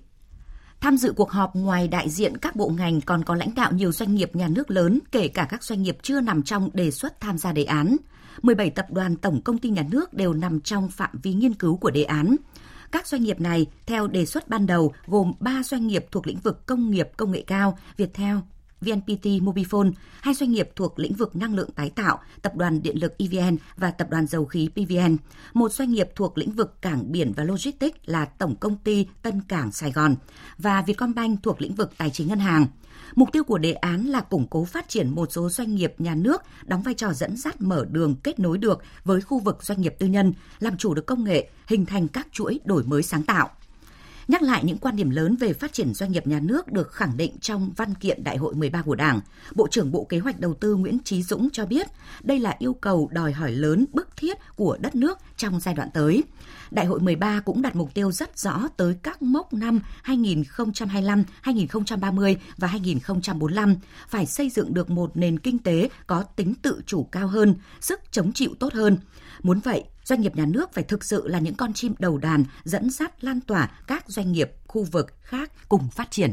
Speaker 1: Tham dự cuộc họp ngoài đại diện các bộ ngành còn có lãnh đạo nhiều doanh nghiệp nhà nước lớn, kể cả các doanh nghiệp chưa nằm trong đề xuất tham gia đề án. 17 tập đoàn tổng công ty nhà nước đều nằm trong phạm vi nghiên cứu của đề án. Các doanh nghiệp này, theo đề xuất ban đầu, gồm 3 doanh nghiệp thuộc lĩnh vực công nghiệp công nghệ cao, Viettel, VNPT Mobifone, hai doanh nghiệp thuộc lĩnh vực năng lượng tái tạo, Tập đoàn Điện lực EVN và Tập đoàn Dầu khí PVN, một doanh nghiệp thuộc lĩnh vực cảng biển và logistics là Tổng công ty Tân Cảng Sài Gòn và Vietcombank thuộc lĩnh vực tài chính ngân hàng. Mục tiêu của đề án là củng cố phát triển một số doanh nghiệp nhà nước đóng vai trò dẫn dắt mở đường kết nối được với khu vực doanh nghiệp tư nhân, làm chủ được công nghệ, hình thành các chuỗi đổi mới sáng tạo nhắc lại những quan điểm lớn về phát triển doanh nghiệp nhà nước được khẳng định trong văn kiện Đại hội 13 của Đảng, Bộ trưởng Bộ Kế hoạch Đầu tư Nguyễn Trí Dũng cho biết đây là yêu cầu đòi hỏi lớn bức thiết của đất nước trong giai đoạn tới. Đại hội 13 cũng đặt mục tiêu rất rõ tới các mốc năm 2025, 2030 và 2045 phải xây dựng được một nền kinh tế có tính tự chủ cao hơn, sức chống chịu tốt hơn. Muốn vậy, doanh nghiệp nhà nước phải thực sự là những con chim đầu đàn dẫn dắt lan tỏa các doanh nghiệp khu vực khác cùng phát triển.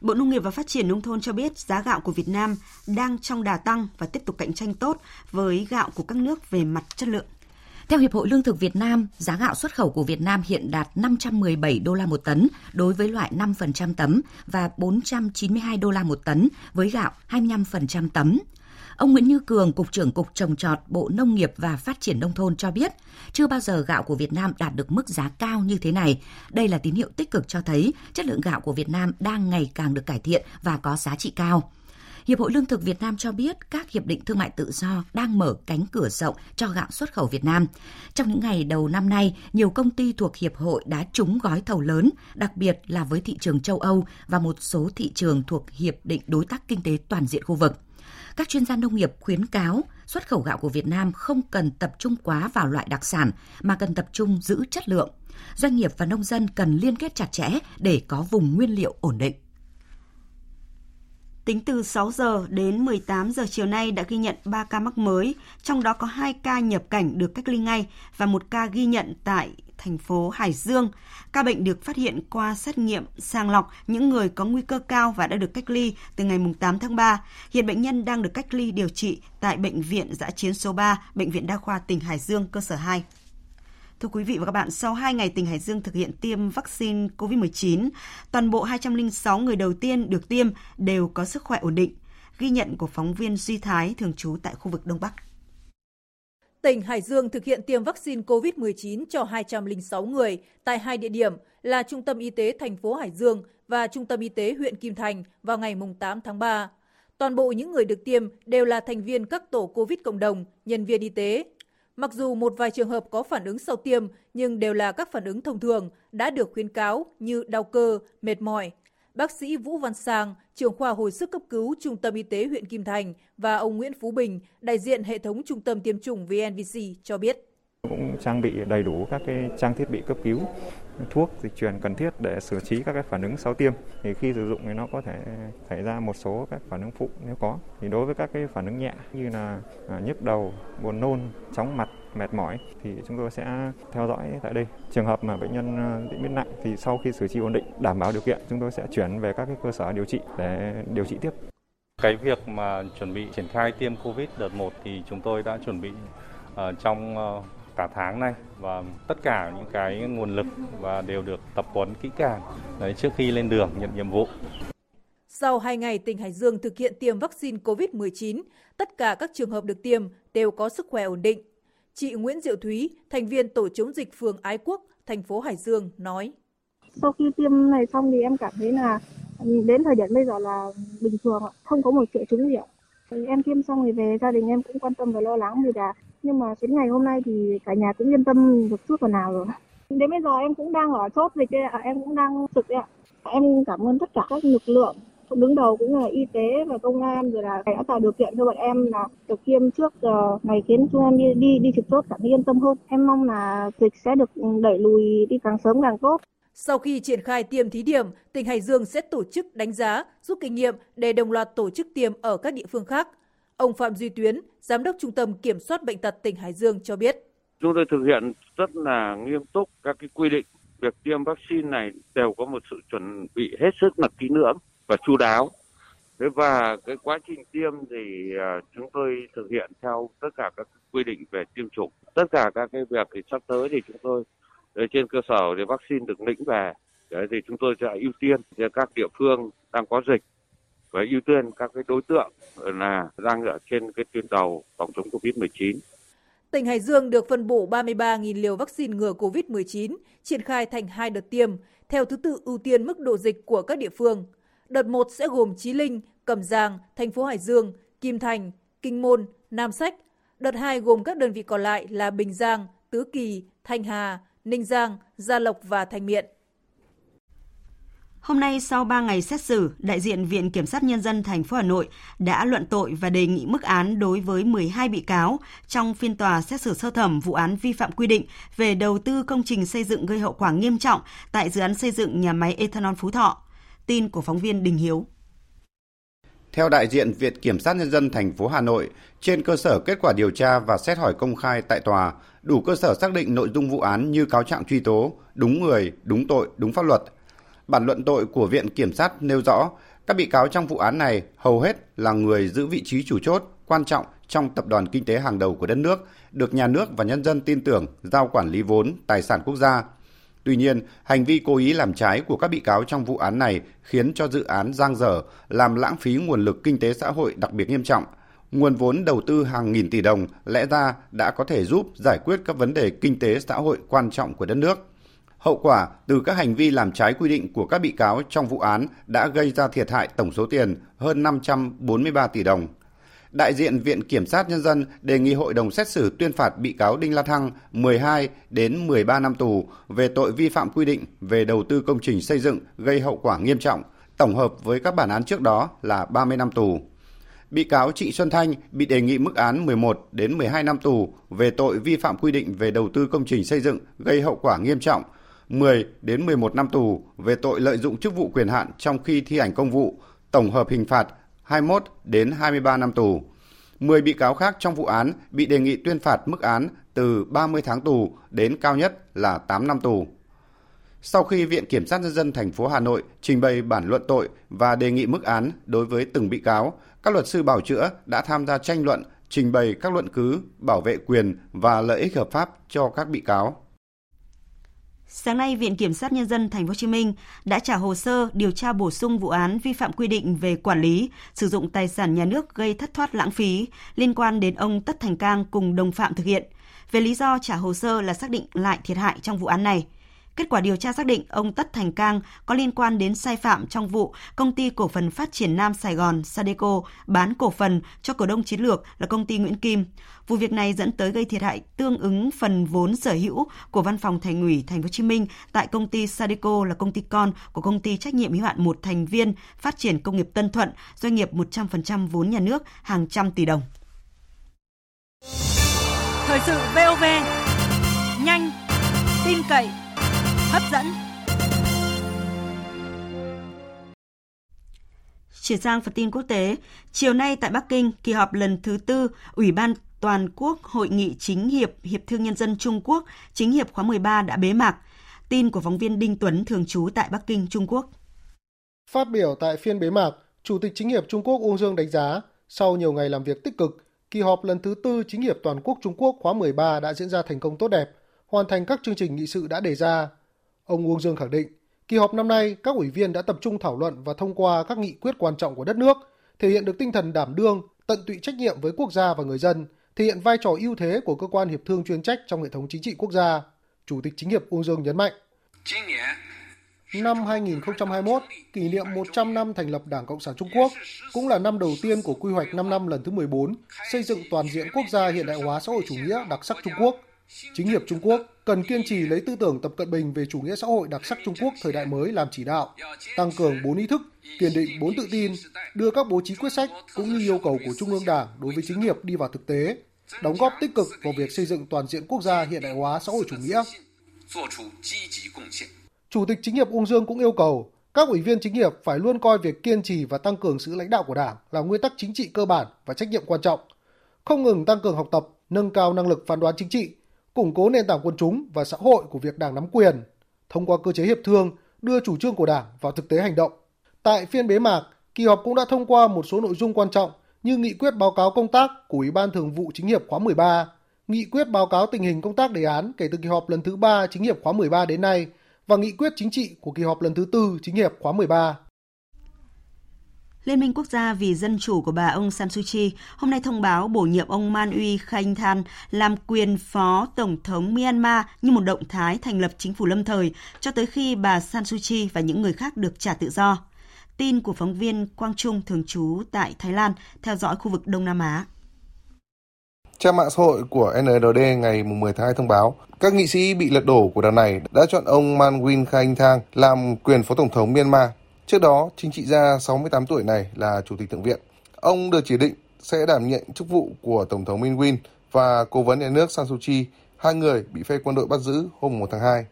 Speaker 1: Bộ Nông nghiệp và Phát triển Nông thôn cho biết giá gạo của Việt Nam đang trong đà tăng và tiếp tục cạnh tranh tốt với gạo của các nước về mặt chất lượng. Theo Hiệp hội Lương thực Việt Nam, giá gạo xuất khẩu của Việt Nam hiện đạt 517 đô la một tấn đối với loại 5% tấm và 492 đô la một tấn với gạo 25% tấm. Ông Nguyễn Như Cường, Cục trưởng Cục Trồng Trọt, Bộ Nông nghiệp và Phát triển Nông thôn cho biết, chưa bao giờ gạo của Việt Nam đạt được mức giá cao như thế này. Đây là tín hiệu tích cực cho thấy chất lượng gạo của Việt Nam đang ngày càng được cải thiện và có giá trị cao. Hiệp hội Lương thực Việt Nam cho biết các hiệp định thương mại tự do đang mở cánh cửa rộng cho gạo xuất khẩu Việt Nam. Trong những ngày đầu năm nay, nhiều công ty thuộc hiệp hội đã trúng gói thầu lớn, đặc biệt là với thị trường châu Âu và một số thị trường thuộc hiệp định đối tác kinh tế toàn diện khu vực. Các chuyên gia nông nghiệp khuyến cáo xuất khẩu gạo của Việt Nam không cần tập trung quá vào loại đặc sản mà cần tập trung giữ chất lượng. Doanh nghiệp và nông dân cần liên kết chặt chẽ để có vùng nguyên liệu ổn định. Tính từ 6 giờ đến 18 giờ chiều nay đã ghi nhận 3 ca mắc mới, trong đó có 2 ca nhập cảnh được cách ly ngay và 1 ca ghi nhận tại thành phố Hải Dương. Ca bệnh được phát hiện qua xét nghiệm sàng lọc những người có nguy cơ cao và đã được cách ly từ ngày 8 tháng 3. Hiện bệnh nhân đang được cách ly điều trị tại Bệnh viện Giã chiến số 3, Bệnh viện Đa khoa tỉnh Hải Dương, cơ sở 2. Thưa quý vị và các bạn, sau 2 ngày tỉnh Hải Dương thực hiện tiêm vaccine COVID-19, toàn bộ 206 người đầu tiên được tiêm đều có sức khỏe ổn định. Ghi nhận của phóng viên Duy Thái, thường trú tại khu vực Đông Bắc. Tỉnh Hải Dương thực hiện tiêm vaccine COVID-19 cho 206 người tại hai địa điểm là Trung tâm Y tế thành phố Hải Dương và Trung tâm Y tế huyện Kim Thành vào ngày 8 tháng 3. Toàn bộ những người được tiêm đều là thành viên các tổ COVID cộng đồng, nhân viên y tế, Mặc dù một vài trường hợp có phản ứng sau tiêm nhưng đều là các phản ứng thông thường đã được khuyến cáo như đau cơ, mệt mỏi. Bác sĩ Vũ Văn Sang, trưởng khoa hồi sức cấp cứu Trung tâm Y tế huyện Kim Thành và ông Nguyễn Phú Bình, đại diện hệ thống trung tâm tiêm chủng VNVC cho biết
Speaker 9: cũng trang bị đầy đủ các cái trang thiết bị cấp cứu thuốc dịch truyền cần thiết để xử trí các cái phản ứng sau tiêm thì khi sử dụng thì nó có thể xảy ra một số các phản ứng phụ nếu có thì đối với các cái phản ứng nhẹ như là à, nhức đầu buồn nôn chóng mặt mệt mỏi thì chúng tôi sẽ theo dõi tại đây trường hợp mà bệnh nhân diễn à, biến nặng thì sau khi xử trí ổn định đảm bảo điều kiện chúng tôi sẽ chuyển về các cái cơ sở điều trị để điều trị tiếp
Speaker 10: cái việc mà chuẩn bị triển khai tiêm covid đợt 1 thì chúng tôi đã chuẩn bị à, trong cả tháng nay và tất cả những cái nguồn lực và đều được tập huấn kỹ càng đấy, trước khi lên đường nhận nhiệm vụ.
Speaker 1: Sau 2 ngày tỉnh Hải Dương thực hiện tiêm vaccine COVID-19, tất cả các trường hợp được tiêm đều có sức khỏe ổn định. Chị Nguyễn Diệu Thúy, thành viên tổ chống dịch phường Ái Quốc, thành phố Hải Dương nói.
Speaker 11: Sau khi tiêm này xong thì em cảm thấy là đến thời điểm bây giờ là bình thường, không có một triệu chứng gì ạ em tiêm xong thì về gia đình em cũng quan tâm và lo lắng vì là nhưng mà đến ngày hôm nay thì cả nhà cũng yên tâm được chút phần nào rồi đến bây giờ em cũng đang ở chốt dịch đây ạ em cũng đang trực đấy ạ em cảm ơn tất cả các lực lượng đứng đầu cũng là y tế và công an rồi là đã tạo điều kiện cho bọn em là được tiêm trước ờ, ngày khiến chúng em đi đi, đi trực chốt cảm thấy yên tâm hơn em mong là dịch sẽ được đẩy lùi đi càng sớm càng tốt
Speaker 1: sau khi triển khai tiêm thí điểm, tỉnh Hải Dương sẽ tổ chức đánh giá, rút kinh nghiệm để đồng loạt tổ chức tiêm ở các địa phương khác. Ông Phạm Duy Tuyến, Giám đốc Trung tâm Kiểm soát Bệnh tật tỉnh Hải Dương cho biết.
Speaker 12: Chúng tôi thực hiện rất là nghiêm túc các cái quy định. Việc tiêm vaccine này đều có một sự chuẩn bị hết sức là kỹ lưỡng và chú đáo. Thế và cái quá trình tiêm thì à, chúng tôi thực hiện theo tất cả các quy định về tiêm chủng. Tất cả các cái việc thì sắp tới thì chúng tôi trên cơ sở thì vaccine được lĩnh về đấy thì chúng tôi sẽ ưu tiên cho các địa phương đang có dịch và ưu tiên các cái đối tượng là đang ở trên cái tuyến đầu phòng chống Covid-19.
Speaker 1: Tỉnh Hải Dương được phân bổ 33.000 liều vaccine ngừa COVID-19, triển khai thành hai đợt tiêm, theo thứ tự ưu tiên mức độ dịch của các địa phương. Đợt 1 sẽ gồm Chí Linh, Cẩm Giàng, thành phố Hải Dương, Kim Thành, Kinh Môn, Nam Sách. Đợt 2 gồm các đơn vị còn lại là Bình Giang, Tứ Kỳ, Thanh Hà, Ninh Giang, Gia Lộc và Thanh Miện. Hôm nay sau 3 ngày xét xử, đại diện Viện Kiểm sát Nhân dân thành phố Hà Nội đã luận tội và đề nghị mức án đối với 12 bị cáo trong phiên tòa xét xử sơ thẩm vụ án vi phạm quy định về đầu tư công trình xây dựng gây hậu quả nghiêm trọng tại dự án xây dựng nhà máy ethanol Phú Thọ. Tin của phóng viên Đình Hiếu.
Speaker 13: Theo đại diện Viện Kiểm sát Nhân dân thành phố Hà Nội, trên cơ sở kết quả điều tra và xét hỏi công khai tại tòa, đủ cơ sở xác định nội dung vụ án như cáo trạng truy tố, đúng người, đúng tội, đúng pháp luật. Bản luận tội của Viện Kiểm sát nêu rõ, các bị cáo trong vụ án này hầu hết là người giữ vị trí chủ chốt, quan trọng trong tập đoàn kinh tế hàng đầu của đất nước, được nhà nước và nhân dân tin tưởng giao quản lý vốn, tài sản quốc gia – Tuy nhiên, hành vi cố ý làm trái của các bị cáo trong vụ án này khiến cho dự án giang dở, làm lãng phí nguồn lực kinh tế xã hội đặc biệt nghiêm trọng. Nguồn vốn đầu tư hàng nghìn tỷ đồng lẽ ra đã có thể giúp giải quyết các vấn đề kinh tế xã hội quan trọng của đất nước. Hậu quả từ các hành vi làm trái quy định của các bị cáo trong vụ án đã gây ra thiệt hại tổng số tiền hơn 543 tỷ đồng đại diện Viện Kiểm sát Nhân dân đề nghị hội đồng xét xử tuyên phạt bị cáo Đinh La Thăng 12 đến 13 năm tù về tội vi phạm quy định về đầu tư công trình xây dựng gây hậu quả nghiêm trọng, tổng hợp với các bản án trước đó là 30 năm tù. Bị cáo Trịnh Xuân Thanh bị đề nghị mức án 11 đến 12 năm tù về tội vi phạm quy định về đầu tư công trình xây dựng gây hậu quả nghiêm trọng, 10 đến 11 năm tù về tội lợi dụng chức vụ quyền hạn trong khi thi hành công vụ, tổng hợp hình phạt 21 đến 23 năm tù. 10 bị cáo khác trong vụ án bị đề nghị tuyên phạt mức án từ 30 tháng tù đến cao nhất là 8 năm tù. Sau khi Viện Kiểm sát Nhân dân thành phố Hà Nội trình bày bản luận tội và đề nghị mức án đối với từng bị cáo, các luật sư bảo chữa đã tham gia tranh luận, trình bày các luận cứ bảo vệ quyền và lợi ích hợp pháp cho các bị cáo.
Speaker 1: Sáng nay, Viện Kiểm sát Nhân dân Thành phố Hồ Chí Minh đã trả hồ sơ điều tra bổ sung vụ án vi phạm quy định về quản lý, sử dụng tài sản nhà nước gây thất thoát lãng phí liên quan đến ông Tất Thành Cang cùng đồng phạm thực hiện. Về lý do trả hồ sơ là xác định lại thiệt hại trong vụ án này. Kết quả điều tra xác định ông Tất Thành Cang có liên quan đến sai phạm trong vụ công ty cổ phần phát triển Nam Sài Gòn Sadeco bán cổ phần cho cổ đông chiến lược là công ty Nguyễn Kim. Vụ việc này dẫn tới gây thiệt hại tương ứng phần vốn sở hữu của văn phòng thành ủy Thành phố Hồ Chí Minh tại công ty Sadeco là công ty con của công ty trách nhiệm hữu hạn một thành viên phát triển công nghiệp Tân Thuận, doanh nghiệp 100% vốn nhà nước hàng trăm tỷ đồng.
Speaker 14: Thời sự VOV nhanh, tin cậy, hấp dẫn.
Speaker 1: Chuyển sang phần tin quốc tế, chiều nay tại Bắc Kinh, kỳ họp lần thứ tư Ủy ban Toàn quốc Hội nghị Chính hiệp Hiệp thương Nhân dân Trung Quốc, Chính hiệp khóa 13 đã bế mạc. Tin của phóng viên Đinh Tuấn thường trú tại Bắc Kinh, Trung Quốc.
Speaker 15: Phát biểu tại phiên bế mạc, Chủ tịch Chính hiệp Trung Quốc Uông Dương đánh giá, sau nhiều ngày làm việc tích cực, kỳ họp lần thứ tư Chính hiệp Toàn quốc Trung Quốc khóa 13 đã diễn ra thành công tốt đẹp, hoàn thành các chương trình nghị sự đã đề ra. Ông Uông Dương khẳng định, kỳ họp năm nay các ủy viên đã tập trung thảo luận và thông qua các nghị quyết quan trọng của đất nước, thể hiện được tinh thần đảm đương, tận tụy trách nhiệm với quốc gia và người dân, thể hiện vai trò ưu thế của cơ quan hiệp thương chuyên trách trong hệ thống chính trị quốc gia. Chủ tịch Chính hiệp Uông Dương nhấn mạnh. Năm 2021, kỷ niệm 100 năm thành lập Đảng Cộng sản Trung Quốc, cũng là năm đầu tiên của quy hoạch 5 năm lần thứ 14, xây dựng toàn diện quốc gia hiện đại hóa xã hội chủ nghĩa đặc sắc Trung Quốc – Chính hiệp Trung Quốc cần kiên trì lấy tư tưởng Tập Cận Bình về chủ nghĩa xã hội đặc sắc Trung Quốc thời đại mới làm chỉ đạo, tăng cường bốn ý thức, kiên định bốn tự tin, đưa các bố trí quyết sách cũng như yêu cầu của Trung ương Đảng đối với chính nghiệp đi vào thực tế, đóng góp tích cực vào việc xây dựng toàn diện quốc gia hiện đại hóa xã hội chủ nghĩa. Chủ tịch chính hiệp Uông Dương cũng yêu cầu các ủy viên chính hiệp phải luôn coi việc kiên trì và tăng cường sự lãnh đạo của Đảng là nguyên tắc chính trị cơ bản và trách nhiệm quan trọng, không ngừng tăng cường học tập, nâng cao năng lực phán đoán chính trị, củng cố nền tảng quần chúng và xã hội của việc Đảng nắm quyền, thông qua cơ chế hiệp thương đưa chủ trương của Đảng vào thực tế hành động. Tại phiên bế mạc, kỳ họp cũng đã thông qua một số nội dung quan trọng như nghị quyết báo cáo công tác của Ủy ban Thường vụ Chính hiệp khóa 13, nghị quyết báo cáo tình hình công tác đề án kể từ kỳ họp lần thứ 3 Chính hiệp khóa 13 đến nay và nghị quyết chính trị của kỳ họp lần thứ 4 Chính hiệp khóa 13.
Speaker 1: Liên minh quốc gia vì dân chủ của bà ông San Suu Kyi hôm nay thông báo bổ nhiệm ông Man Uy Khanh Than làm quyền phó tổng thống Myanmar như một động thái thành lập chính phủ lâm thời cho tới khi bà San Suu Kyi và những người khác được trả tự do. Tin của phóng viên Quang Trung thường trú tại Thái Lan theo dõi khu vực Đông Nam Á.
Speaker 16: Trang mạng xã hội của NND ngày 10 tháng 2 thông báo, các nghị sĩ bị lật đổ của đảng này đã chọn ông Man Win Khanh Thang làm quyền phó tổng thống Myanmar Trước đó, chính trị gia 68 tuổi này là Chủ tịch Thượng viện. Ông được chỉ định sẽ đảm nhận chức vụ của Tổng thống Min Win và Cố vấn nhà nước San Suu Kyi, hai người bị phe quân đội bắt giữ hôm 1 tháng 2.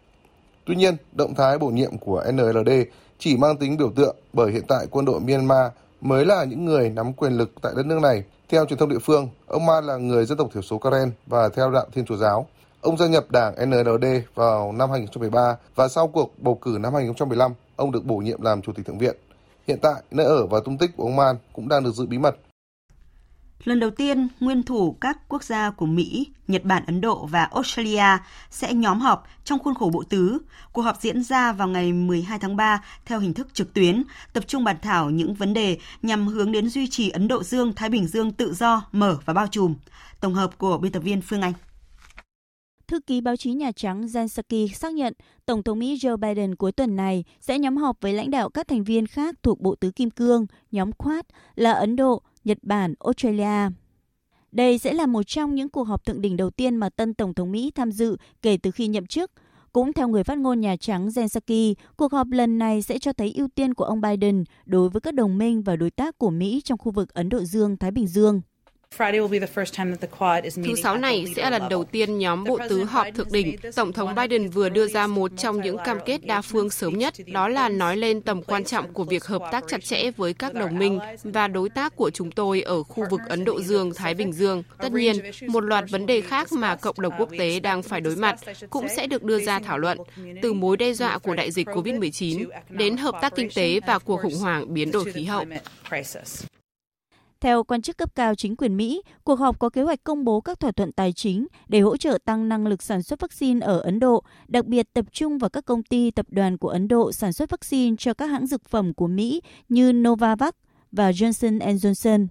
Speaker 16: Tuy nhiên, động thái bổ nhiệm của NLD chỉ mang tính biểu tượng bởi hiện tại quân đội Myanmar mới là những người nắm quyền lực tại đất nước này. Theo truyền thông địa phương, ông Ma là người dân tộc thiểu số Karen và theo đạo Thiên Chúa giáo. Ông gia nhập đảng NLD vào năm 2013 và sau cuộc bầu cử năm 2015, ông được bổ nhiệm làm Chủ tịch Thượng viện. Hiện tại, nơi ở và tung tích của ông Man cũng đang được giữ bí mật.
Speaker 1: Lần đầu tiên, nguyên thủ các quốc gia của Mỹ, Nhật Bản, Ấn Độ và Australia sẽ nhóm họp trong khuôn khổ bộ tứ. Cuộc họp diễn ra vào ngày 12 tháng 3 theo hình thức trực tuyến, tập trung bàn thảo những vấn đề nhằm hướng đến duy trì Ấn Độ Dương-Thái Bình Dương tự do, mở và bao trùm. Tổng hợp của biên tập viên Phương Anh
Speaker 17: thư ký báo chí Nhà Trắng Jen Psaki xác nhận Tổng thống Mỹ Joe Biden cuối tuần này sẽ nhóm họp với lãnh đạo các thành viên khác thuộc Bộ Tứ Kim Cương, nhóm Quad là Ấn Độ, Nhật Bản, Australia. Đây sẽ là một trong những cuộc họp thượng đỉnh đầu tiên mà tân Tổng thống Mỹ tham dự kể từ khi nhậm chức. Cũng theo người phát ngôn Nhà Trắng Jen Psaki, cuộc họp lần này sẽ cho thấy ưu tiên của ông Biden đối với các đồng minh và đối tác của Mỹ trong khu vực Ấn Độ Dương-Thái Bình Dương.
Speaker 18: Thứ Sáu này sẽ là lần đầu tiên nhóm bộ tứ họp thượng đỉnh. Tổng thống Biden vừa đưa ra một trong những cam kết đa phương sớm nhất, đó là nói lên tầm quan trọng của việc hợp tác chặt chẽ với các đồng minh và đối tác của chúng tôi ở khu vực Ấn Độ Dương-Thái Bình Dương. Tất nhiên, một loạt vấn đề khác mà cộng đồng quốc tế đang phải đối mặt cũng sẽ được đưa ra thảo luận, từ mối đe dọa của đại dịch COVID-19 đến hợp tác kinh tế và cuộc khủng hoảng biến đổi khí hậu.
Speaker 17: Theo quan chức cấp cao chính quyền Mỹ, cuộc họp có kế hoạch công bố các thỏa thuận tài chính để hỗ trợ tăng năng lực sản xuất vaccine ở Ấn Độ, đặc biệt tập trung vào các công ty tập đoàn của Ấn Độ sản xuất vaccine cho các hãng dược phẩm của Mỹ như Novavax và Johnson Johnson.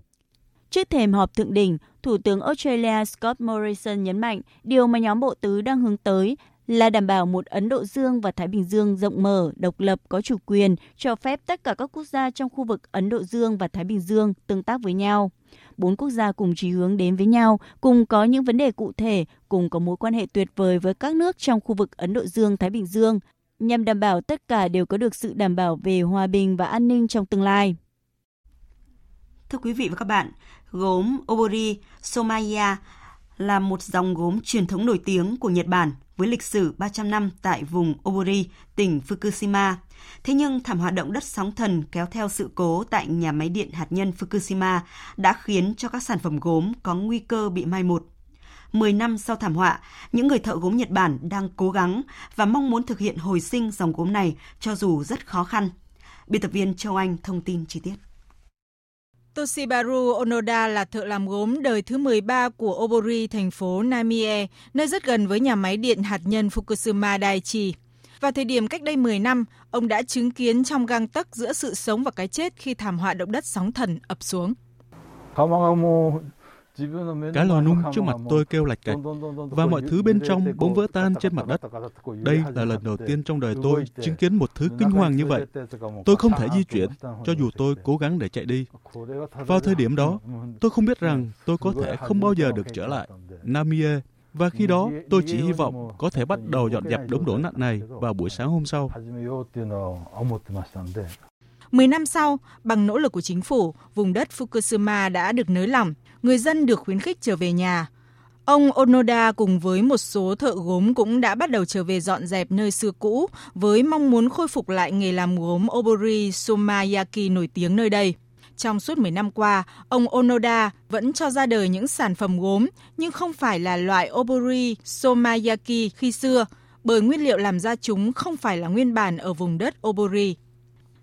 Speaker 17: Trước thềm họp thượng đỉnh, Thủ tướng Australia Scott Morrison nhấn mạnh điều mà nhóm bộ tứ đang hướng tới là đảm bảo một Ấn Độ Dương và Thái Bình Dương rộng mở, độc lập, có chủ quyền, cho phép tất cả các quốc gia trong khu vực Ấn Độ Dương và Thái Bình Dương tương tác với nhau. Bốn quốc gia cùng chí hướng đến với nhau, cùng có những vấn đề cụ thể, cùng có mối quan hệ tuyệt vời với các nước trong khu vực Ấn Độ Dương-Thái Bình Dương, nhằm đảm bảo tất cả đều có được sự đảm bảo về hòa bình và an ninh trong tương lai.
Speaker 1: Thưa quý vị và các bạn, gốm Obori Somaya là một dòng gốm truyền thống nổi tiếng của Nhật Bản – với lịch sử 300 năm tại vùng Obori, tỉnh Fukushima. Thế nhưng thảm họa động đất sóng thần kéo theo sự cố tại nhà máy điện hạt nhân Fukushima đã khiến cho các sản phẩm gốm có nguy cơ bị mai một. Mười năm sau thảm họa, những người thợ gốm Nhật Bản đang cố gắng và mong muốn thực hiện hồi sinh dòng gốm này cho dù rất khó khăn. Biên tập viên Châu Anh thông tin chi tiết.
Speaker 19: Toshibaru Onoda là thợ làm gốm đời thứ 13 của Obori, thành phố Namie, nơi rất gần với nhà máy điện hạt nhân Fukushima Daiichi. Vào thời điểm cách đây 10 năm, ông đã chứng kiến trong gang tấc giữa sự sống và cái chết khi thảm họa động đất sóng thần ập xuống.
Speaker 20: Cái lò nung trước mặt tôi kêu lạch cạch, và mọi thứ bên trong bỗng vỡ tan trên mặt đất. Đây là lần đầu tiên trong đời tôi chứng kiến một thứ kinh hoàng như vậy. Tôi không thể di chuyển, cho dù tôi cố gắng để chạy đi. Vào thời điểm đó, tôi không biết rằng tôi có thể không bao giờ được trở lại. Namie và khi đó, tôi chỉ hy vọng có thể bắt đầu dọn dẹp đống đổ nặng này vào buổi sáng hôm sau.
Speaker 19: mười năm sau, bằng nỗ lực của chính phủ, vùng đất Fukushima đã được nới lỏng người dân được khuyến khích trở về nhà. Ông Onoda cùng với một số thợ gốm cũng đã bắt đầu trở về dọn dẹp nơi xưa cũ với mong muốn khôi phục lại nghề làm gốm Obori Sumayaki nổi tiếng nơi đây. Trong suốt 10 năm qua, ông Onoda vẫn cho ra đời những sản phẩm gốm nhưng không phải là loại Obori Somayaki khi xưa bởi nguyên liệu làm ra chúng không phải là nguyên bản ở vùng đất Obori.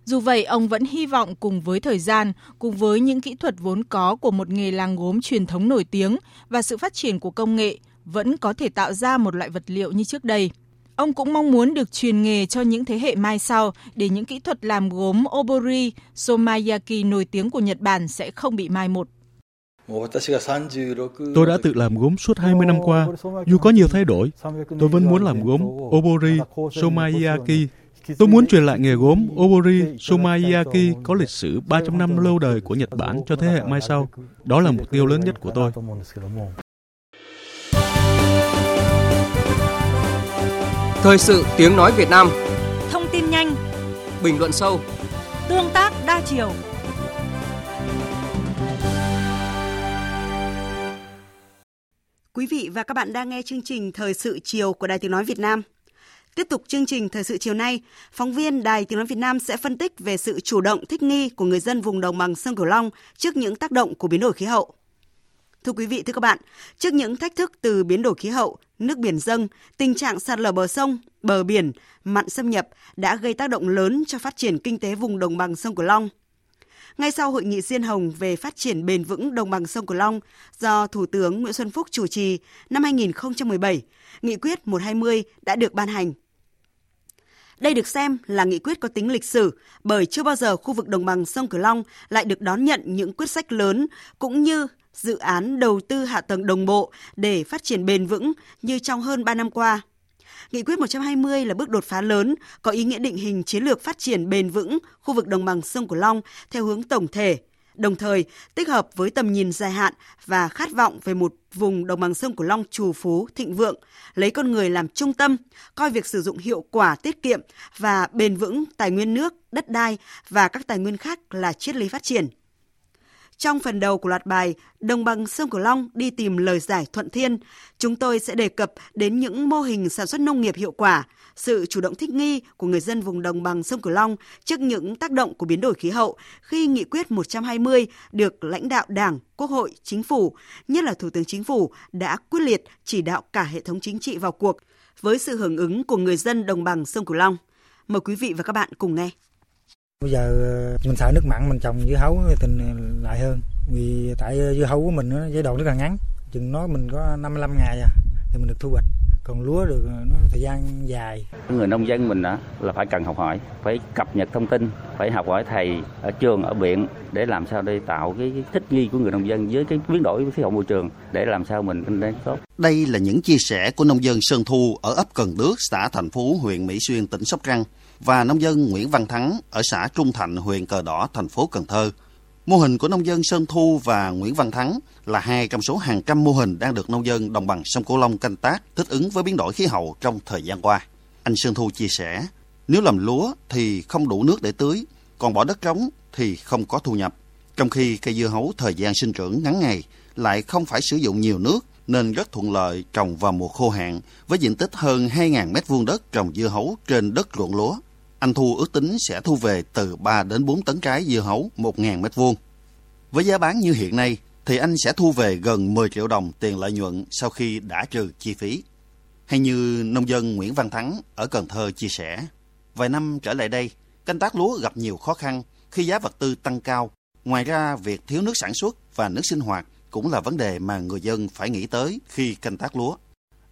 Speaker 19: Dù vậy, ông vẫn hy vọng cùng với thời gian, cùng với những kỹ thuật vốn có của một nghề làng gốm truyền thống nổi tiếng và sự phát triển của công nghệ, vẫn có thể tạo ra một loại vật liệu như trước đây. Ông cũng mong muốn được truyền nghề cho những thế hệ mai sau để những kỹ thuật làm gốm obori, somayaki nổi tiếng của Nhật Bản sẽ không bị mai một.
Speaker 21: Tôi đã tự làm gốm suốt 20 năm qua. Dù có nhiều thay đổi, tôi vẫn muốn làm gốm obori, somayaki Tôi muốn truyền lại nghề gốm Obori Sumaiyaki có lịch sử 300 năm lâu đời của Nhật Bản cho thế hệ mai sau. Đó là mục tiêu lớn nhất của tôi.
Speaker 14: Thời sự tiếng nói Việt Nam Thông tin nhanh Bình luận sâu Tương tác đa chiều
Speaker 1: Quý vị và các bạn đang nghe chương trình Thời sự chiều của Đài Tiếng Nói Việt Nam. Tiếp tục chương trình thời sự chiều nay, phóng viên Đài Tiếng nói Việt Nam sẽ phân tích về sự chủ động thích nghi của người dân vùng đồng bằng sông Cửu Long trước những tác động của biến đổi khí hậu. Thưa quý vị, thưa các bạn, trước những thách thức từ biến đổi khí hậu, nước biển dâng, tình trạng sạt lở bờ sông, bờ biển, mặn xâm nhập đã gây tác động lớn cho phát triển kinh tế vùng đồng bằng sông Cửu Long. Ngay sau hội nghị Diên Hồng về phát triển bền vững đồng bằng sông Cửu Long do Thủ tướng Nguyễn Xuân Phúc chủ trì năm 2017, Nghị quyết 120 đã được ban hành đây được xem là nghị quyết có tính lịch sử bởi chưa bao giờ khu vực đồng bằng sông Cửu Long lại được đón nhận những quyết sách lớn cũng như dự án đầu tư hạ tầng đồng bộ để phát triển bền vững như trong hơn 3 năm qua. Nghị quyết 120 là bước đột phá lớn, có ý nghĩa định hình chiến lược phát triển bền vững khu vực đồng bằng sông Cửu Long theo hướng tổng thể, đồng thời tích hợp với tầm nhìn dài hạn và khát vọng về một vùng đồng bằng sông Cửu Long trù phú, thịnh vượng, lấy con người làm trung tâm, coi việc sử dụng hiệu quả, tiết kiệm và bền vững tài nguyên nước, đất đai và các tài nguyên khác là triết lý phát triển. Trong phần đầu của loạt bài Đồng bằng sông Cửu Long đi tìm lời giải thuận thiên, chúng tôi sẽ đề cập đến những mô hình sản xuất nông nghiệp hiệu quả, sự chủ động thích nghi của người dân vùng đồng bằng sông Cửu Long trước những tác động của biến đổi khí hậu khi nghị quyết 120 được lãnh đạo Đảng, Quốc hội, Chính phủ, nhất là Thủ tướng Chính phủ đã quyết liệt chỉ đạo cả hệ thống chính trị vào cuộc với sự hưởng ứng của người dân đồng bằng sông Cửu Long. Mời quý vị và các bạn cùng nghe.
Speaker 22: Bây giờ ờ, mình sợ nước mặn mình trồng dưa hấu tình lại hơn. Vì tại ờ, dưa hấu của mình giai đoạn rất là ngắn, chừng nó mình có 55 ngày à thì mình được thu hoạch còn lúa được ờ, nó thời gian dài
Speaker 23: người nông dân mình đó là phải cần học hỏi phải cập nhật thông tin phải học hỏi thầy ở trường ở viện để làm sao để tạo cái thích nghi của người nông dân với cái biến đổi khí hậu môi trường để làm sao mình kinh tế
Speaker 24: tốt đây là những chia sẻ của nông dân Sơn Thu ở ấp Cần Đước, xã Thành Phú, huyện Mỹ Xuyên, tỉnh Sóc Trăng và nông dân Nguyễn Văn Thắng ở xã Trung Thạnh, huyện Cờ Đỏ, thành phố Cần Thơ. Mô hình của nông dân Sơn Thu và Nguyễn Văn Thắng là hai trong số hàng trăm mô hình đang được nông dân đồng bằng sông Cửu Long canh tác thích ứng với biến đổi khí hậu trong thời gian qua. Anh Sơn Thu chia sẻ, nếu làm lúa thì không đủ nước để tưới, còn bỏ đất trống thì không có thu nhập. Trong khi cây dưa hấu thời gian sinh trưởng ngắn ngày lại không phải sử dụng nhiều nước nên rất thuận lợi trồng vào mùa khô hạn với diện tích hơn 2.000 m vuông đất trồng dưa hấu trên đất ruộng lúa. Anh Thu ước tính sẽ thu về từ 3 đến 4 tấn trái dưa hấu 1.000 m2. Với giá bán như hiện nay thì anh sẽ thu về gần 10 triệu đồng tiền lợi nhuận sau khi đã trừ chi phí. Hay như nông dân Nguyễn Văn Thắng ở Cần Thơ chia sẻ, vài năm trở lại đây, canh tác lúa gặp nhiều khó khăn khi giá vật tư tăng cao. Ngoài ra, việc thiếu nước sản xuất và nước sinh hoạt cũng là vấn đề mà người dân phải nghĩ tới khi canh tác lúa.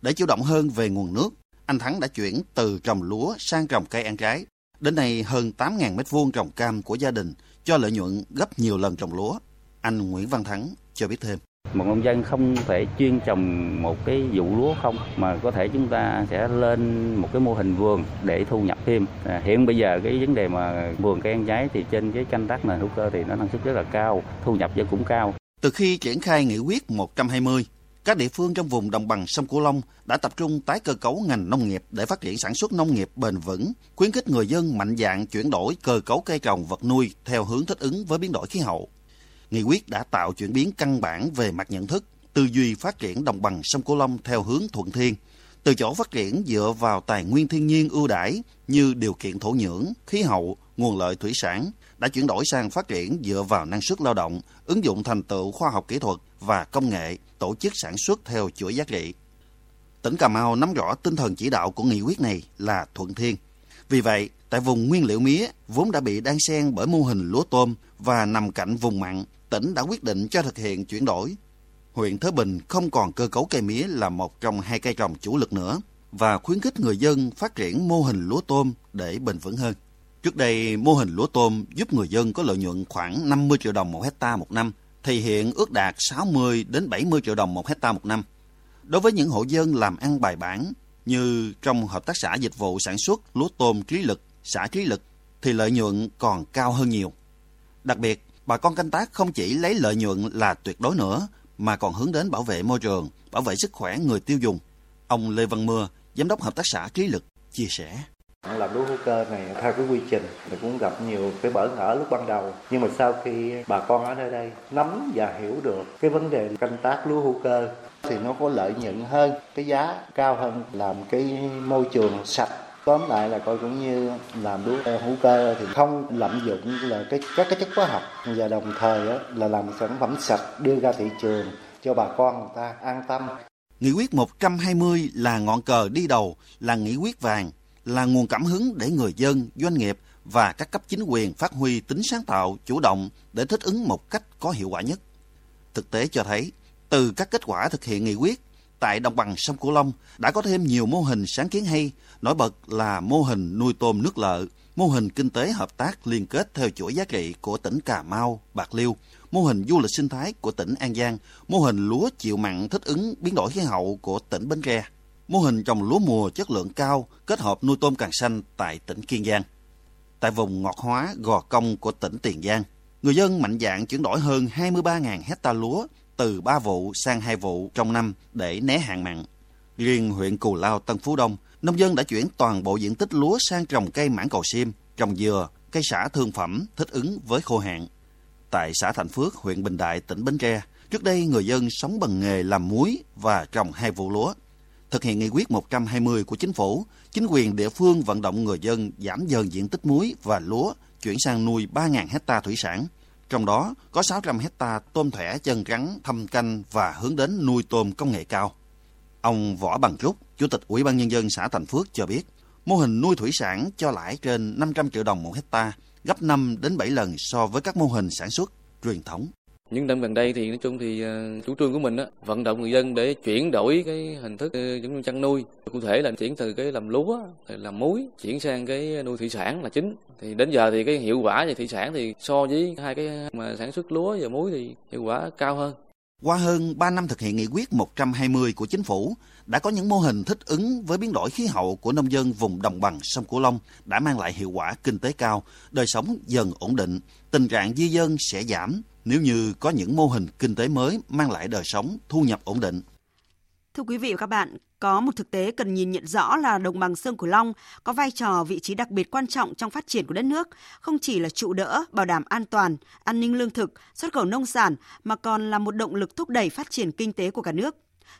Speaker 24: Để chủ động hơn về nguồn nước, anh Thắng đã chuyển từ trồng lúa sang trồng cây ăn trái Đến nay hơn 8.000 mét vuông trồng cam của gia đình cho lợi nhuận gấp nhiều lần trồng lúa. Anh Nguyễn Văn Thắng cho biết thêm.
Speaker 25: Một nông dân không thể chuyên trồng một cái vụ lúa không mà có thể chúng ta sẽ lên một cái mô hình vườn để thu nhập thêm. À, hiện bây giờ cái vấn đề mà vườn cây ăn trái thì trên cái canh tác nền hữu cơ thì nó năng suất rất là cao, thu nhập cũng cao.
Speaker 24: Từ khi triển khai nghị quyết 120 các địa phương trong vùng đồng bằng sông Cửu Long đã tập trung tái cơ cấu ngành nông nghiệp để phát triển sản xuất nông nghiệp bền vững, khuyến khích người dân mạnh dạn chuyển đổi cơ cấu cây trồng vật nuôi theo hướng thích ứng với biến đổi khí hậu. Nghị quyết đã tạo chuyển biến căn bản về mặt nhận thức, tư duy phát triển đồng bằng sông Cửu Long theo hướng thuận thiên, từ chỗ phát triển dựa vào tài nguyên thiên nhiên ưu đãi như điều kiện thổ nhưỡng, khí hậu, nguồn lợi thủy sản đã chuyển đổi sang phát triển dựa vào năng suất lao động, ứng dụng thành tựu khoa học kỹ thuật và công nghệ, tổ chức sản xuất theo chuỗi giá trị. Tỉnh Cà Mau nắm rõ tinh thần chỉ đạo của nghị quyết này là thuận thiên. Vì vậy, tại vùng nguyên liệu mía vốn đã bị đan xen bởi mô hình lúa tôm và nằm cạnh vùng mặn, tỉnh đã quyết định cho thực hiện chuyển đổi huyện Thới Bình không còn cơ cấu cây mía là một trong hai cây trồng chủ lực nữa và khuyến khích người dân phát triển mô hình lúa tôm để bền vững hơn. Trước đây, mô hình lúa tôm giúp người dân có lợi nhuận khoảng 50 triệu đồng một hecta một năm, thì hiện ước đạt 60 đến 70 triệu đồng một hecta một năm. Đối với những hộ dân làm ăn bài bản như trong hợp tác xã dịch vụ sản xuất lúa tôm trí lực, xã trí lực thì lợi nhuận còn cao hơn nhiều. Đặc biệt, bà con canh tác không chỉ lấy lợi nhuận là tuyệt đối nữa mà còn hướng đến bảo vệ môi trường, bảo vệ sức khỏe người tiêu dùng. Ông Lê Văn Mưa, Giám đốc Hợp tác xã Trí Lực, chia sẻ.
Speaker 26: Làm lúa hữu cơ này theo cái quy trình thì cũng gặp nhiều cái bỡ ngỡ lúc ban đầu. Nhưng mà sau khi bà con ở nơi đây nắm và hiểu được cái vấn đề canh tác lúa hữu cơ thì nó có lợi nhuận hơn, cái giá cao hơn, làm cái môi trường sạch tóm lại là coi cũng như làm lúa hữu cơ thì không lạm dụng là cái các cái chất hóa học và đồng thời là làm sản phẩm sạch đưa ra thị trường cho bà con người ta an tâm.
Speaker 24: Nghị quyết 120 là ngọn cờ đi đầu, là nghị quyết vàng, là nguồn cảm hứng để người dân, doanh nghiệp và các cấp chính quyền phát huy tính sáng tạo, chủ động để thích ứng một cách có hiệu quả nhất. Thực tế cho thấy, từ các kết quả thực hiện nghị quyết tại đồng bằng sông Cửu Long đã có thêm nhiều mô hình sáng kiến hay, nổi bật là mô hình nuôi tôm nước lợ, mô hình kinh tế hợp tác liên kết theo chuỗi giá trị của tỉnh Cà Mau, Bạc Liêu, mô hình du lịch sinh thái của tỉnh An Giang, mô hình lúa chịu mặn thích ứng biến đổi khí hậu của tỉnh Bến Tre, mô hình trồng lúa mùa chất lượng cao kết hợp nuôi tôm càng xanh tại tỉnh Kiên Giang. Tại vùng ngọt hóa, gò công của tỉnh Tiền Giang, người dân mạnh dạn chuyển đổi hơn 23.000 hecta lúa từ 3 vụ sang 2 vụ trong năm để né hạn mặn. Riêng huyện Cù Lao Tân Phú Đông, nông dân đã chuyển toàn bộ diện tích lúa sang trồng cây mãng cầu xiêm, trồng dừa, cây xả thương phẩm thích ứng với khô hạn. Tại xã Thành Phước, huyện Bình Đại, tỉnh Bến Tre, trước đây người dân sống bằng nghề làm muối và trồng hai vụ lúa. Thực hiện nghị quyết 120 của chính phủ, chính quyền địa phương vận động người dân giảm dần diện tích muối và lúa chuyển sang nuôi 3.000 hecta thủy sản – trong đó có 600 hecta tôm thẻ chân rắn thâm canh và hướng đến nuôi tôm công nghệ cao. Ông Võ Bằng Trúc, Chủ tịch Ủy ban Nhân dân xã Thành Phước cho biết, mô hình nuôi thủy sản cho lãi trên 500 triệu đồng một hecta, gấp 5 đến 7 lần so với các mô hình sản xuất truyền thống
Speaker 27: những năm gần đây thì nói chung thì ờ, chủ trương của mình á, vận động người dân để chuyển đổi cái hình thức ờ, giống như chăn nuôi cụ thể là chuyển từ cái làm lúa làm muối chuyển sang cái nuôi thủy sản là chính thì đến giờ thì cái hiệu quả về thủy sản thì so với hai cái mà sản xuất lúa và muối thì hiệu quả cao hơn
Speaker 24: qua hơn 3 năm thực hiện nghị quyết 120 của chính phủ, đã có những mô hình thích ứng với biến đổi khí hậu của nông dân vùng đồng bằng sông Cửu Long đã mang lại hiệu quả kinh tế cao, đời sống dần ổn định, tình trạng di dân sẽ giảm, nếu như có những mô hình kinh tế mới mang lại đời sống, thu nhập ổn định.
Speaker 1: Thưa quý vị và các bạn, có một thực tế cần nhìn nhận rõ là đồng bằng sông Cửu Long có vai trò vị trí đặc biệt quan trọng trong phát triển của đất nước, không chỉ là trụ đỡ bảo đảm an toàn, an ninh lương thực, xuất khẩu nông sản mà còn là một động lực thúc đẩy phát triển kinh tế của cả nước.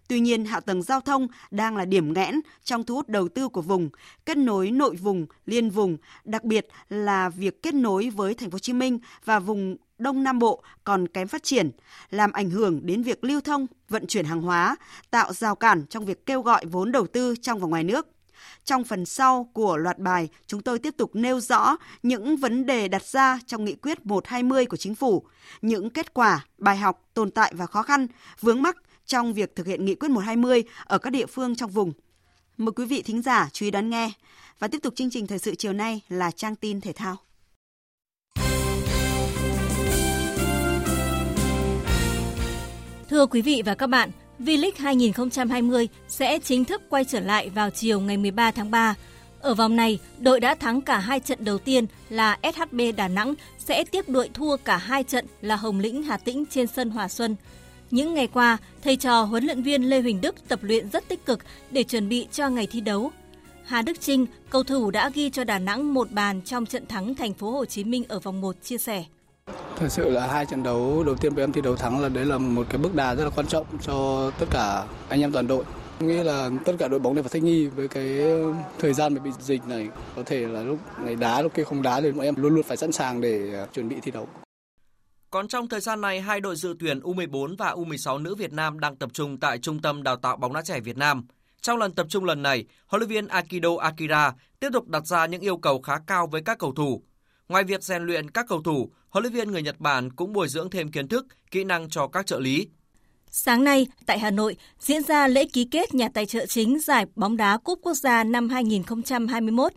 Speaker 1: Tuy nhiên, hạ tầng giao thông đang là điểm nghẽn trong thu hút đầu tư của vùng, kết nối nội vùng, liên vùng, đặc biệt là việc kết nối với thành phố Hồ Chí Minh và vùng Đông Nam Bộ còn kém phát triển, làm ảnh hưởng đến việc lưu thông, vận chuyển hàng hóa, tạo rào cản trong việc kêu gọi vốn đầu tư trong và ngoài nước. Trong phần sau của loạt bài, chúng tôi tiếp tục nêu rõ những vấn đề đặt ra trong nghị quyết 120 của chính phủ, những kết quả, bài học, tồn tại và khó khăn, vướng mắc trong việc thực hiện nghị quyết 120 ở các địa phương trong vùng. Mời quý vị thính giả chú ý đón nghe. Và tiếp tục chương trình thời sự chiều nay là trang tin thể thao.
Speaker 19: Thưa quý vị và các bạn, V-League 2020 sẽ chính thức quay trở lại vào chiều ngày 13 tháng 3. Ở vòng này, đội đã thắng cả hai trận đầu tiên là SHB Đà Nẵng sẽ tiếp đội thua cả hai trận là Hồng Lĩnh Hà Tĩnh trên sân Hòa Xuân. Những ngày qua, thầy trò huấn luyện viên Lê Huỳnh Đức tập luyện rất tích cực để chuẩn bị cho ngày thi đấu. Hà Đức Trinh, cầu thủ đã ghi cho Đà Nẵng một bàn trong trận thắng Thành phố Hồ Chí Minh ở vòng 1 chia sẻ.
Speaker 28: Thật sự là hai trận đấu đầu tiên của em thi đấu thắng là đấy là một cái bước đà rất là quan trọng cho tất cả anh em toàn đội. Nghĩ là tất cả đội bóng đều phải thích nghi với cái thời gian mà bị dịch này. Có thể là lúc này đá, lúc kia không đá thì bọn em luôn luôn phải sẵn sàng để à, chuẩn bị thi đấu.
Speaker 29: Còn trong thời gian này, hai đội dự tuyển U14 và U16 nữ Việt Nam đang tập trung tại Trung tâm Đào tạo bóng đá trẻ Việt Nam. Trong lần tập trung lần này, huấn luyện viên Akido Akira tiếp tục đặt ra những yêu cầu khá cao với các cầu thủ, Ngoài việc rèn luyện các cầu thủ, huấn luyện viên người Nhật Bản cũng bồi dưỡng thêm kiến thức, kỹ năng cho các trợ lý.
Speaker 19: Sáng nay tại Hà Nội diễn ra lễ ký kết nhà tài trợ chính giải bóng đá Cúp Quốc gia năm 2021.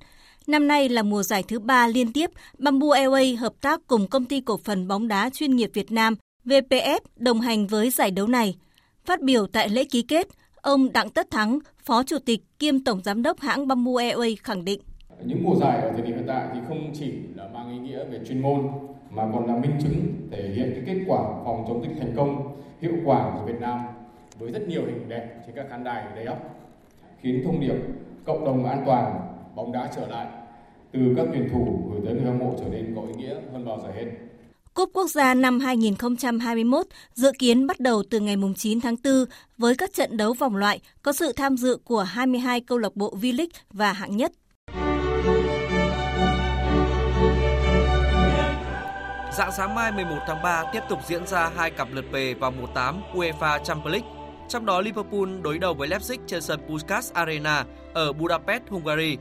Speaker 19: Năm nay là mùa giải thứ ba liên tiếp, Bamboo Airways hợp tác cùng công ty cổ phần bóng đá chuyên nghiệp Việt Nam VPF đồng hành với giải đấu này. Phát biểu tại lễ ký kết, ông Đặng Tất Thắng, Phó Chủ tịch kiêm Tổng Giám đốc hãng Bamboo Airways khẳng định
Speaker 30: những mùa giải ở thời điểm hiện tại thì không chỉ là mang ý nghĩa về chuyên môn mà còn là minh chứng thể hiện cái kết quả phòng chống dịch thành công hiệu quả của Việt Nam với rất nhiều hình đẹp trên các khán đài đầy ắp khiến thông điệp cộng đồng an toàn bóng đá trở lại từ các tuyển thủ gửi tới người hâm mộ trở nên có ý nghĩa hơn bao giờ hết.
Speaker 19: Cúp Quốc gia năm 2021 dự kiến bắt đầu từ ngày 9 tháng 4 với các trận đấu vòng loại có sự tham dự của 22 câu lạc bộ V-League và hạng nhất
Speaker 29: Dạng sáng mai 11 tháng 3 tiếp tục diễn ra hai cặp lượt về vào mùa 8 UEFA Champions League. Trong đó Liverpool đối đầu với Leipzig trên sân Puskas Arena ở Budapest, Hungary.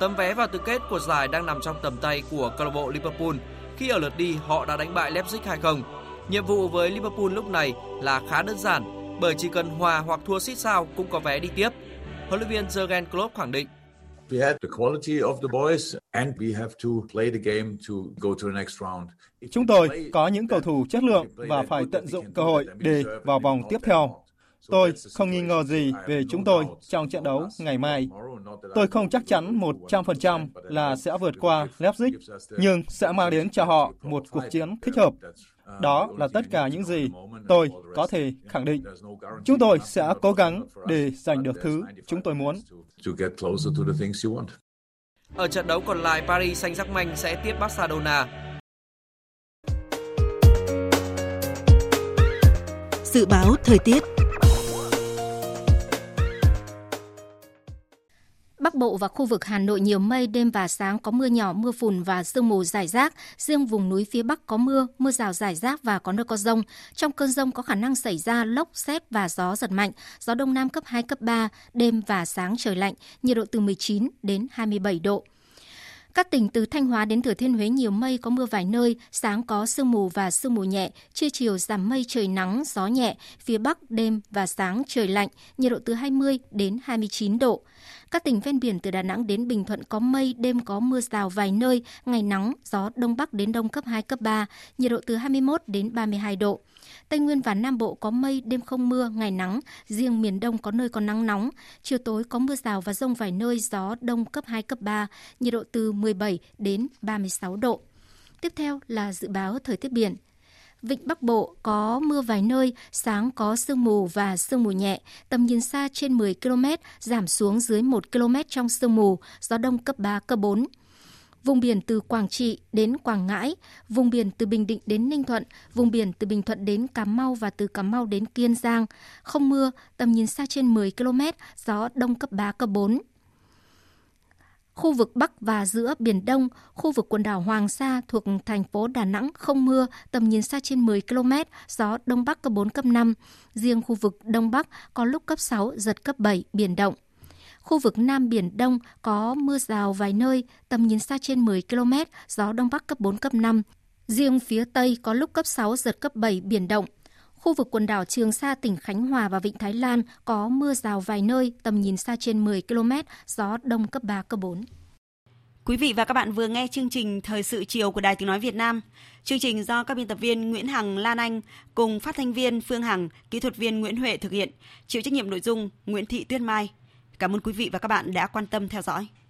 Speaker 29: Tấm vé vào tứ kết của giải đang nằm trong tầm tay của câu lạc bộ Liverpool khi ở lượt đi họ đã đánh bại Leipzig 2-0. Nhiệm vụ với Liverpool lúc này là khá đơn giản bởi chỉ cần hòa hoặc thua xít sao cũng có vé đi tiếp. Huấn luyện viên Jurgen Klopp khẳng định We had the quality of the boys and we
Speaker 31: have to play the game to go to the next round. Chúng tôi có những cầu thủ chất lượng và phải tận dụng cơ hội để vào vòng tiếp theo. Tôi không nghi ngờ gì về chúng tôi trong trận đấu ngày mai. Tôi không chắc chắn 100% là sẽ vượt qua Leipzig, nhưng sẽ mang đến cho họ một cuộc chiến thích hợp. Đó là tất cả những gì tôi có thể khẳng định. Chúng tôi sẽ cố gắng để giành được thứ chúng tôi muốn.
Speaker 29: Ở trận đấu còn lại, Paris Saint-Germain sẽ tiếp Barcelona.
Speaker 14: Dự báo thời tiết
Speaker 1: Bắc Bộ và khu vực Hà Nội nhiều mây, đêm và sáng có mưa nhỏ, mưa phùn và sương mù rải rác. Riêng vùng núi phía Bắc có mưa, mưa rào rải rác và có nơi có rông. Trong cơn rông có khả năng xảy ra lốc, xét và gió giật mạnh. Gió Đông Nam cấp 2, cấp 3, đêm và sáng trời lạnh, nhiệt độ từ 19 đến 27 độ. Các tỉnh từ Thanh Hóa đến Thừa Thiên Huế nhiều mây có mưa vài nơi, sáng có sương mù và sương mù nhẹ, trưa chiều giảm mây trời nắng, gió nhẹ, phía Bắc đêm và sáng trời lạnh, nhiệt độ từ 20 đến 29 độ. Các tỉnh ven biển từ Đà Nẵng đến Bình Thuận có mây, đêm có mưa rào vài nơi, ngày nắng, gió đông bắc đến đông cấp 2, cấp 3, nhiệt độ từ 21 đến 32 độ. Tây Nguyên và Nam Bộ có mây, đêm không mưa, ngày nắng, riêng miền Đông có nơi có nắng nóng, chiều tối có mưa rào và rông vài nơi, gió đông cấp 2, cấp 3, nhiệt độ từ 17 đến 36 độ. Tiếp theo là dự báo thời tiết biển. Vịnh Bắc Bộ có mưa vài nơi, sáng có sương mù và sương mù nhẹ, tầm nhìn xa trên 10 km, giảm xuống dưới 1 km trong sương mù, gió đông cấp 3, cấp 4 vùng biển từ Quảng Trị đến Quảng Ngãi, vùng biển từ Bình Định đến Ninh Thuận, vùng biển từ Bình Thuận đến Cà Mau và từ Cà Mau đến Kiên Giang. Không mưa, tầm nhìn xa trên 10 km, gió đông cấp 3, cấp 4. Khu vực Bắc và giữa Biển Đông, khu vực quần đảo Hoàng Sa thuộc thành phố Đà Nẵng không mưa, tầm nhìn xa trên 10 km, gió Đông Bắc cấp 4, cấp 5. Riêng khu vực Đông Bắc có lúc cấp 6, giật cấp 7, biển động. Khu vực Nam Biển Đông có mưa rào vài nơi, tầm nhìn xa trên 10 km, gió Đông Bắc cấp 4, cấp 5. Riêng phía Tây có lúc cấp 6, giật cấp 7, biển động. Khu vực quần đảo Trường Sa, tỉnh Khánh Hòa và Vịnh Thái Lan có mưa rào vài nơi, tầm nhìn xa trên 10 km, gió đông cấp 3, cấp 4. Quý vị và các bạn vừa nghe chương trình Thời sự chiều của Đài Tiếng Nói Việt Nam. Chương trình do các biên tập viên Nguyễn Hằng, Lan Anh cùng phát thanh viên Phương Hằng, kỹ thuật viên Nguyễn Huệ thực hiện, chịu trách nhiệm nội dung Nguyễn Thị Tuyết Mai. Cảm ơn quý vị và các bạn đã quan tâm theo dõi.